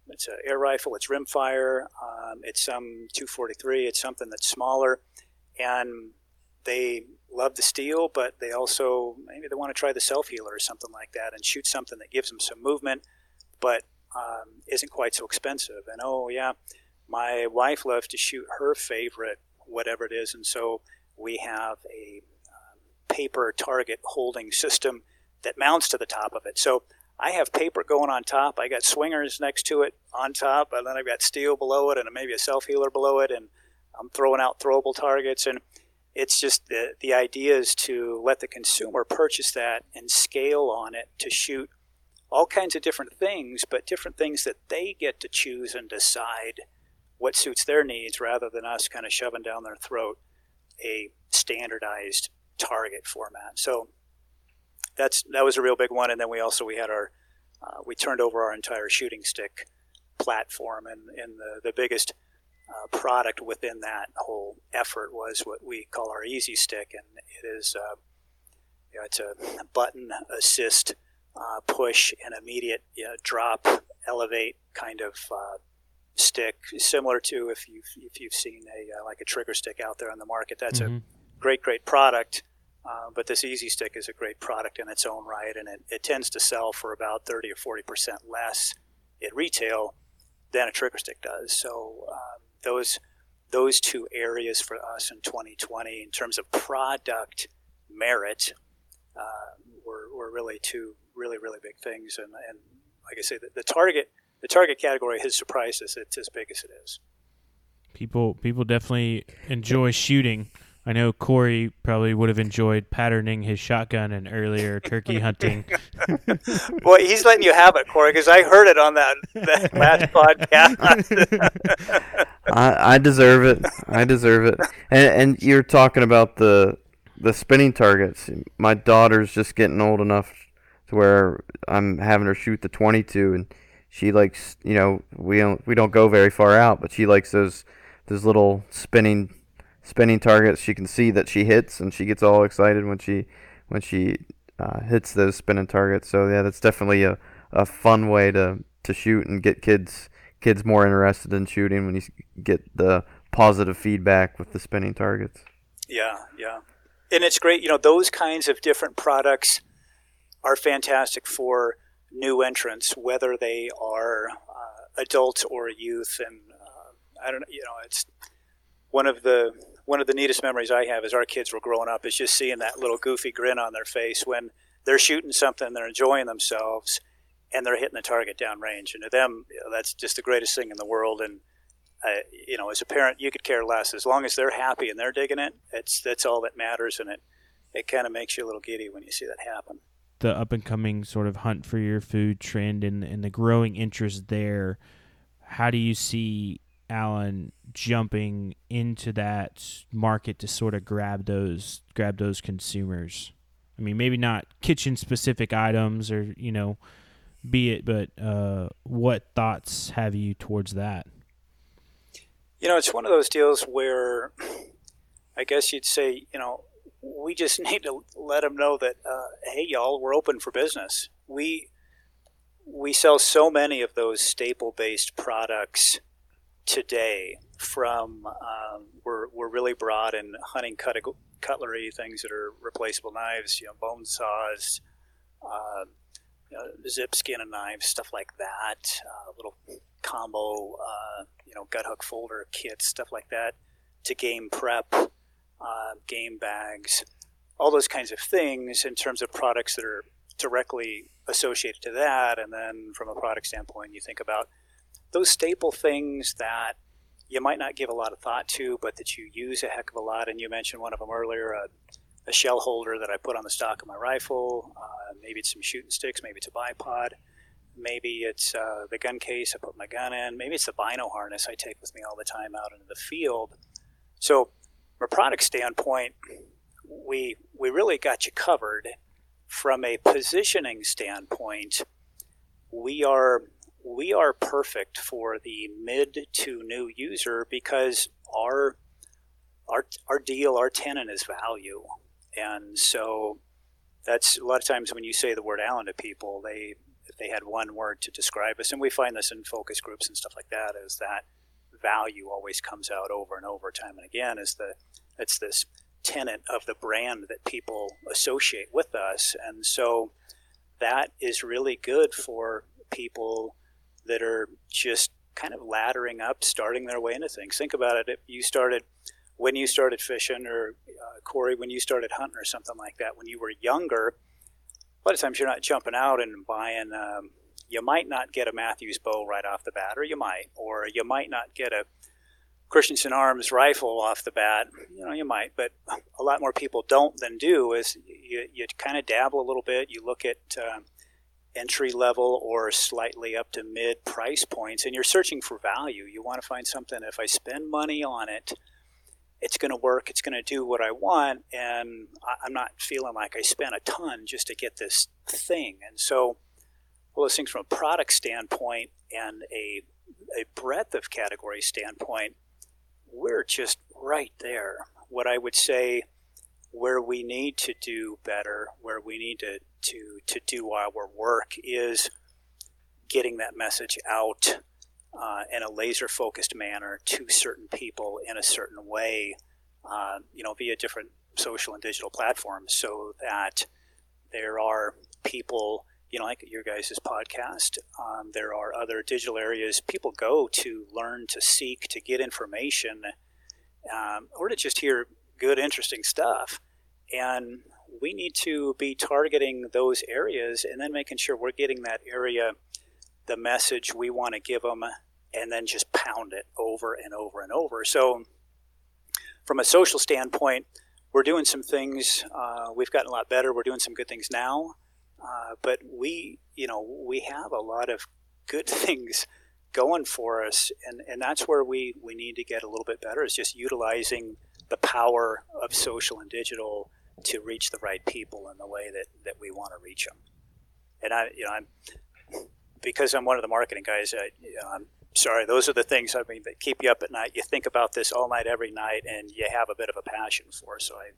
it's an air rifle, it's rimfire, um, it's some 243, it's something that's smaller, and they love the steel, but they also maybe they want to try the self healer or something like that and shoot something that gives them some movement, but um, isn't quite so expensive. And oh yeah, my wife loves to shoot her favorite whatever it is. And so we have a um, paper target holding system that mounts to the top of it. So I have paper going on top. I got swingers next to it on top, and then I've got steel below it, and maybe a self healer below it, and I'm throwing out throwable targets. And it's just the the idea is to let the consumer purchase that and scale on it to shoot all kinds of different things, but different things that they get to choose and decide what suits their needs, rather than us kind of shoving down their throat a standardized target format. So that's that was a real big one. And then we also we had our uh, we turned over our entire shooting stick platform, and, and the the biggest uh, product within that whole effort was what we call our Easy Stick, and it is uh, you know, it's a button assist uh, push and immediate you know, drop elevate kind of uh, stick, similar to if you've if you've seen a uh, like a trigger stick out there on the market. That's mm-hmm. a great great product. Uh, but this Easy Stick is a great product in its own right, and it, it tends to sell for about 30 or 40 percent less at retail than a trigger stick does. So um, those those two areas for us in 2020 in terms of product merit uh, were, were really two really really big things. And, and like I say the, the target the target category has surprised us. It's as big as it is. People people definitely enjoy shooting I know Corey probably would have enjoyed patterning his shotgun in earlier turkey hunting. Boy, he's letting you have it, Corey, because I heard it on that, that last podcast. I, I deserve it. I deserve it. And, and you're talking about the the spinning targets. My daughter's just getting old enough to where I'm having her shoot the 22, and she likes, you know, we don't we don't go very far out, but she likes those those little spinning spinning targets she can see that she hits and she gets all excited when she when she uh, hits those spinning targets. So yeah that's definitely a, a fun way to to shoot and get kids kids more interested in shooting when you get the positive feedback with the spinning targets. Yeah yeah. And it's great you know those kinds of different products are fantastic for new entrants whether they are uh, adults or youth. And uh, i don't you know it's one of the one of the neatest memories I have as our kids were growing up is just seeing that little goofy grin on their face when they're shooting something, they're enjoying themselves, and they're hitting the target downrange. And to them, you know, that's just the greatest thing in the world. And uh, you know, as a parent, you could care less as long as they're happy and they're digging it. It's that's all that matters, and it it kind of makes you a little giddy when you see that happen. The up and coming sort of hunt for your food trend and and the growing interest there. How do you see Allen jumping into that market to sort of grab those grab those consumers. I mean, maybe not kitchen specific items or you know, be it, but uh, what thoughts have you towards that? You know, it's one of those deals where I guess you'd say, you know, we just need to let them know that, uh, hey, y'all, we're open for business. We we sell so many of those staple based products today from um, we're, we're really broad in hunting cut- cutlery, things that are replaceable knives, you know, bone saws, uh, you know, zip skin and knives, stuff like that, uh, little combo, uh, you know, gut hook folder kits, stuff like that, to game prep, uh, game bags, all those kinds of things in terms of products that are directly associated to that. And then from a product standpoint, you think about those staple things that you might not give a lot of thought to, but that you use a heck of a lot. And you mentioned one of them earlier, a, a shell holder that I put on the stock of my rifle. Uh, maybe it's some shooting sticks. Maybe it's a bipod. Maybe it's uh, the gun case I put my gun in. Maybe it's the bino harness I take with me all the time out into the field. So, from a product standpoint, we we really got you covered. From a positioning standpoint, we are we are perfect for the mid to new user because our our our deal, our tenant is value, and so that's a lot of times when you say the word Allen to people, they if they had one word to describe us, and we find this in focus groups and stuff like that, is that value always comes out over and over time and again. Is the it's this tenet of the brand that people associate with us, and so that is really good for people that are just kind of laddering up, starting their way into things. Think about it. If you started when you started fishing, or uh, Corey, when you started hunting, or something like that, when you were younger, a lot of times you're not jumping out and buying. Um, you might not get a Mathews bow right off the bat, or you might, or you might not get a Christensen Arms rifle off the bat. You know, you might, but a lot more people don't than do. Is you, you kind of dabble a little bit. You look at uh, entry level or slightly up to mid price points, and you're searching for value. You want to find something. If I spend money on it, it's going to work. It's going to do what I want, and I'm not feeling like I spent a ton just to get this thing. And so, all those things from a product standpoint and a a breadth of category standpoint we're just right there. What I would say where we need to do better, where we need to, to, to do our work is getting that message out uh, in a laser focused manner to certain people in a certain way, uh, you know, via different social and digital platforms so that there are people you know, like your guys' podcast. Um, there are other digital areas people go to learn, to seek, to get information, um, or to just hear good, interesting stuff. And we need to be targeting those areas and then making sure we're getting that area the message we want to give them and then just pound it over and over and over. So, from a social standpoint, we're doing some things. Uh, we've gotten a lot better. We're doing some good things now. Uh, but we, you know, we have a lot of good things going for us, and, and that's where we, we need to get a little bit better is just utilizing the power of social and digital to reach the right people in the way that, that we want to reach them. And I, you know, I'm because I'm one of the marketing guys. I, you know, I'm sorry. Those are the things I mean that keep you up at night. You think about this all night, every night, and you have a bit of a passion for. So I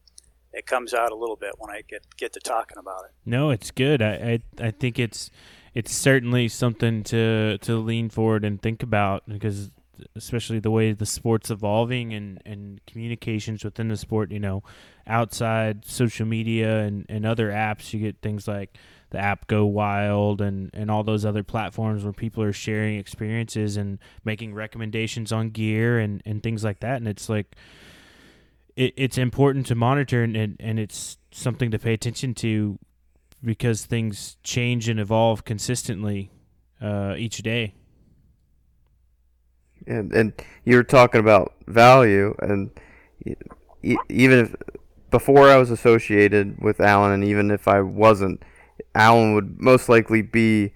it comes out a little bit when I get get to talking about it. No, it's good. I I, I think it's it's certainly something to to lean forward and think about because especially the way the sport's evolving and, and communications within the sport, you know, outside social media and, and other apps, you get things like the app Go Wild and, and all those other platforms where people are sharing experiences and making recommendations on gear and, and things like that. And it's like, it, it's important to monitor and, and, and it's something to pay attention to because things change and evolve consistently uh, each day. And and you're talking about value, and even if before I was associated with Allen, and even if I wasn't, Allen would most likely be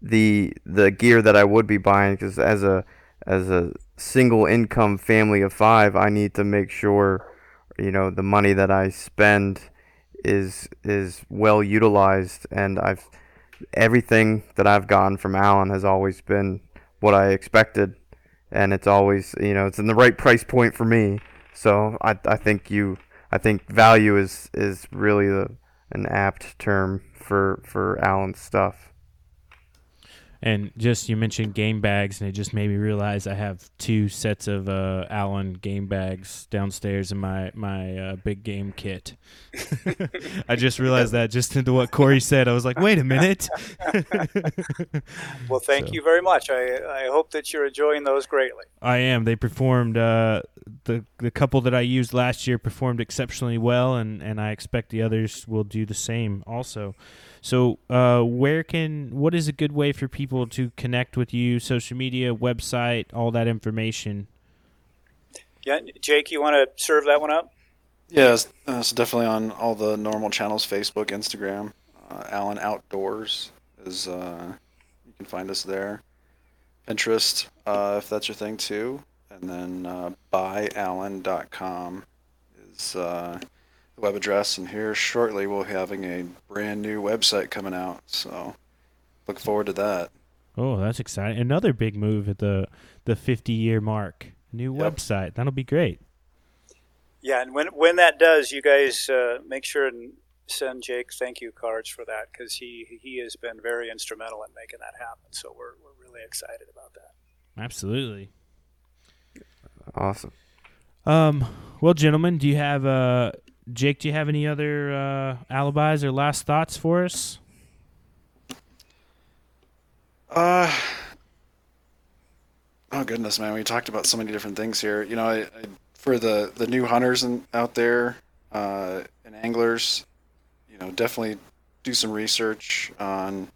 the the gear that I would be buying because as a as a single income family of five, I need to make sure you know the money that I spend is is well utilized and I've everything that I've gotten from Allen has always been what I expected and it's always you know it's in the right price point for me. So I, I think you I think value is is really the, an apt term for for Allen's stuff and just you mentioned game bags, and it just made me realize I have two sets of uh, Allen game bags downstairs in my my uh, big game kit. I just realized that just into what Corey said. I was like, wait a minute. well, thank so. you very much. I I hope that you're enjoying those greatly. I am. They performed uh, the the couple that I used last year performed exceptionally well, and and I expect the others will do the same also. So, uh, where can what is a good way for people to connect with you? Social media, website, all that information. Yeah, Jake, you want to serve that one up? Yeah, it's, uh, it's definitely on all the normal channels: Facebook, Instagram. Uh, Allen Outdoors is uh, you can find us there. Pinterest, uh, if that's your thing too, and then uh, buyallen.com is uh, web address, and here shortly we'll be having a brand new website coming out. So look forward to that. Oh, that's exciting! Another big move at the the 50 year mark. New yep. website. That'll be great. Yeah, and when when that does, you guys uh, make sure and send Jake thank you cards for that because he he has been very instrumental in making that happen. So we're we're really excited about that. Absolutely. Awesome. Um. Well, gentlemen, do you have uh Jake, do you have any other uh, alibis or last thoughts for us? Uh, oh goodness, man, we talked about so many different things here. You know, I, I for the the new hunters and out there uh, and anglers, you know, definitely do some research on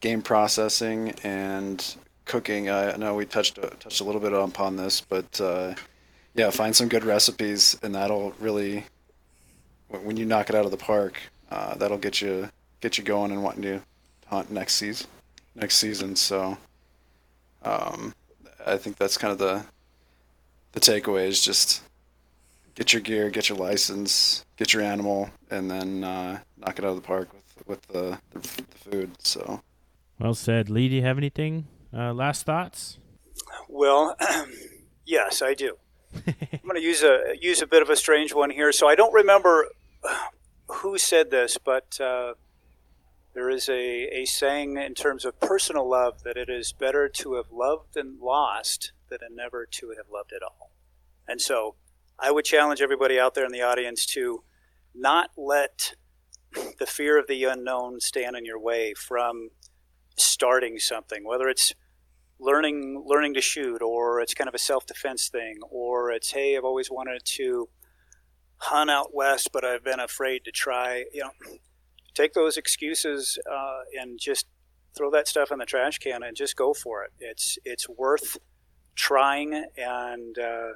game processing and cooking. I know we touched touched a little bit upon this, but uh, yeah, find some good recipes, and that'll really, when you knock it out of the park, uh, that'll get you get you going and wanting to hunt next season. Next season, so um, I think that's kind of the the takeaway is just get your gear, get your license, get your animal, and then uh, knock it out of the park with with the, the, the food. So, well said, Lee. Do you have anything? Uh, last thoughts? Well, yes, I do. I'm going to use a use a bit of a strange one here. So I don't remember who said this, but uh, there is a, a saying in terms of personal love that it is better to have loved and lost than never to have loved at all. And so I would challenge everybody out there in the audience to not let the fear of the unknown stand in your way from starting something, whether it's learning learning to shoot or it's kind of a self-defense thing or it's hey I've always wanted to hunt out west but I've been afraid to try you know take those excuses uh, and just throw that stuff in the trash can and just go for it. It's it's worth trying, and uh,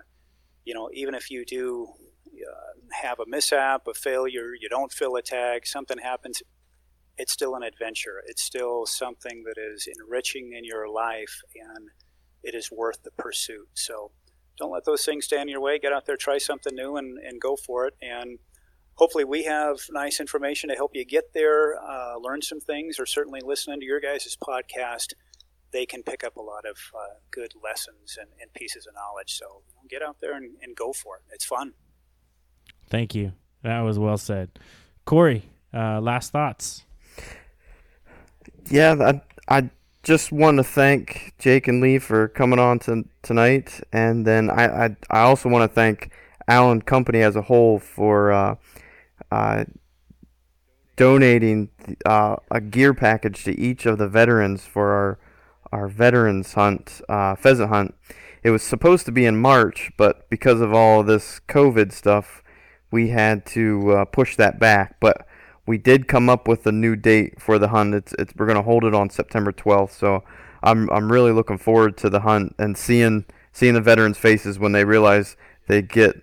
you know even if you do uh, have a mishap, a failure, you don't fill a tag, something happens. It's still an adventure. It's still something that is enriching in your life, and it is worth the pursuit. So don't let those things stand in your way. Get out there, try something new, and, and go for it. And hopefully we have nice information to help you get there, uh, learn some things, or certainly listening to your guys' podcast, they can pick up a lot of uh, good lessons and, and, pieces of knowledge. So get out there and, and, go for it. It's fun. Thank you. That was well said. Corey, uh, last thoughts. Yeah, I, I just want to thank Jake and Lee for coming on to, tonight. And then I, I, I also want to thank Allen Company as a whole for uh, uh, donating uh, a gear package to each of the veterans for our our veterans hunt uh, pheasant hunt. It was supposed to be in March, but because of all this COVID stuff, we had to uh, push that back. But we did come up with a new date for the hunt. It's, it's we're gonna hold it on September 12th. So I'm I'm really looking forward to the hunt and seeing seeing the veterans' faces when they realize they get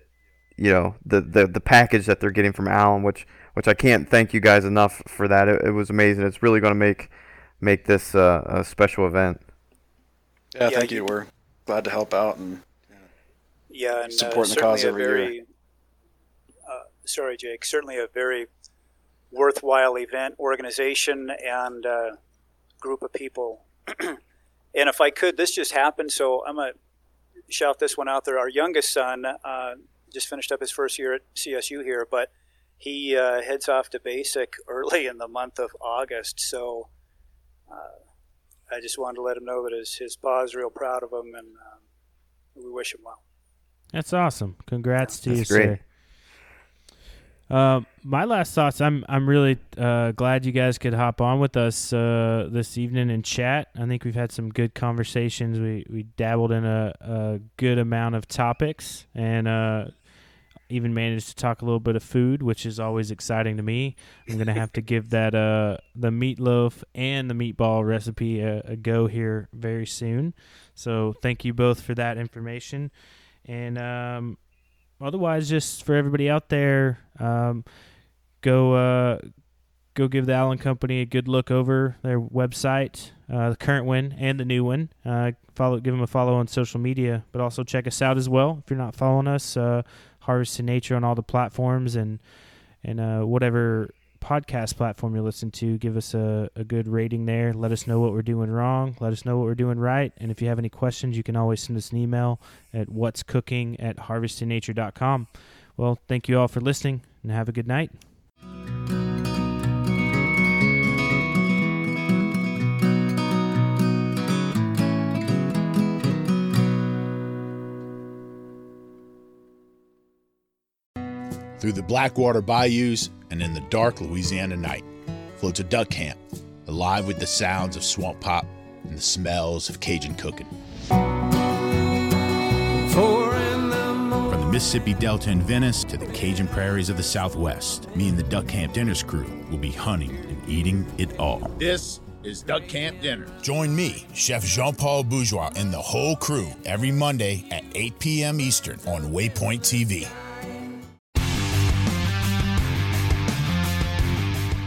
you know the, the the package that they're getting from Allen, which which I can't thank you guys enough for that. It, it was amazing. It's really going to make make this uh, a special event. Yeah, yeah thank you. you. We're glad to help out and yeah, and supporting uh, the cause every very, year. Uh, sorry, Jake. Certainly a very worthwhile event, organization, and uh, group of people. and if I could, this just happened, so I'm gonna shout this one out there. Our youngest son uh, just finished up his first year at CSU here, but he uh, heads off to basic early in the month of August. So uh, I just wanted to let him know that his his pa is real proud of him, and um, we wish him well. That's awesome. Congrats to That's you, great. sir. Uh, my last thoughts. I'm I'm really uh, glad you guys could hop on with us uh, this evening and chat. I think we've had some good conversations. We we dabbled in a, a good amount of topics, and uh, even managed to talk a little bit of food, which is always exciting to me. I'm gonna have to give that uh the meatloaf and the meatball recipe a, a, go here very soon. So thank you both for that information, and um, otherwise, just for everybody out there, um, go uh go give the Allen Company a good look over their website, uh, the current one and the new one. Uh, follow, give them a follow on social media, but also check us out as well if you're not following us. Uh, Harvesting Nature on all the platforms and and uh, whatever podcast platform you listen to. Give us a, a good rating there. Let us know what we're doing wrong. Let us know what we're doing right. And if you have any questions, you can always send us an email at what's cooking at harvestingnature.com. Well, thank you all for listening and have a good night. Through the Blackwater bayous and in the dark Louisiana night floats a duck camp, alive with the sounds of swamp pop and the smells of Cajun cooking. From the Mississippi Delta and Venice to the Cajun prairies of the Southwest. Me and the Duck Camp Dinners crew will be hunting and eating it all. This is Duck Camp Dinner. Join me, Chef Jean Paul Bourgeois, and the whole crew every Monday at 8 p.m. Eastern on Waypoint TV.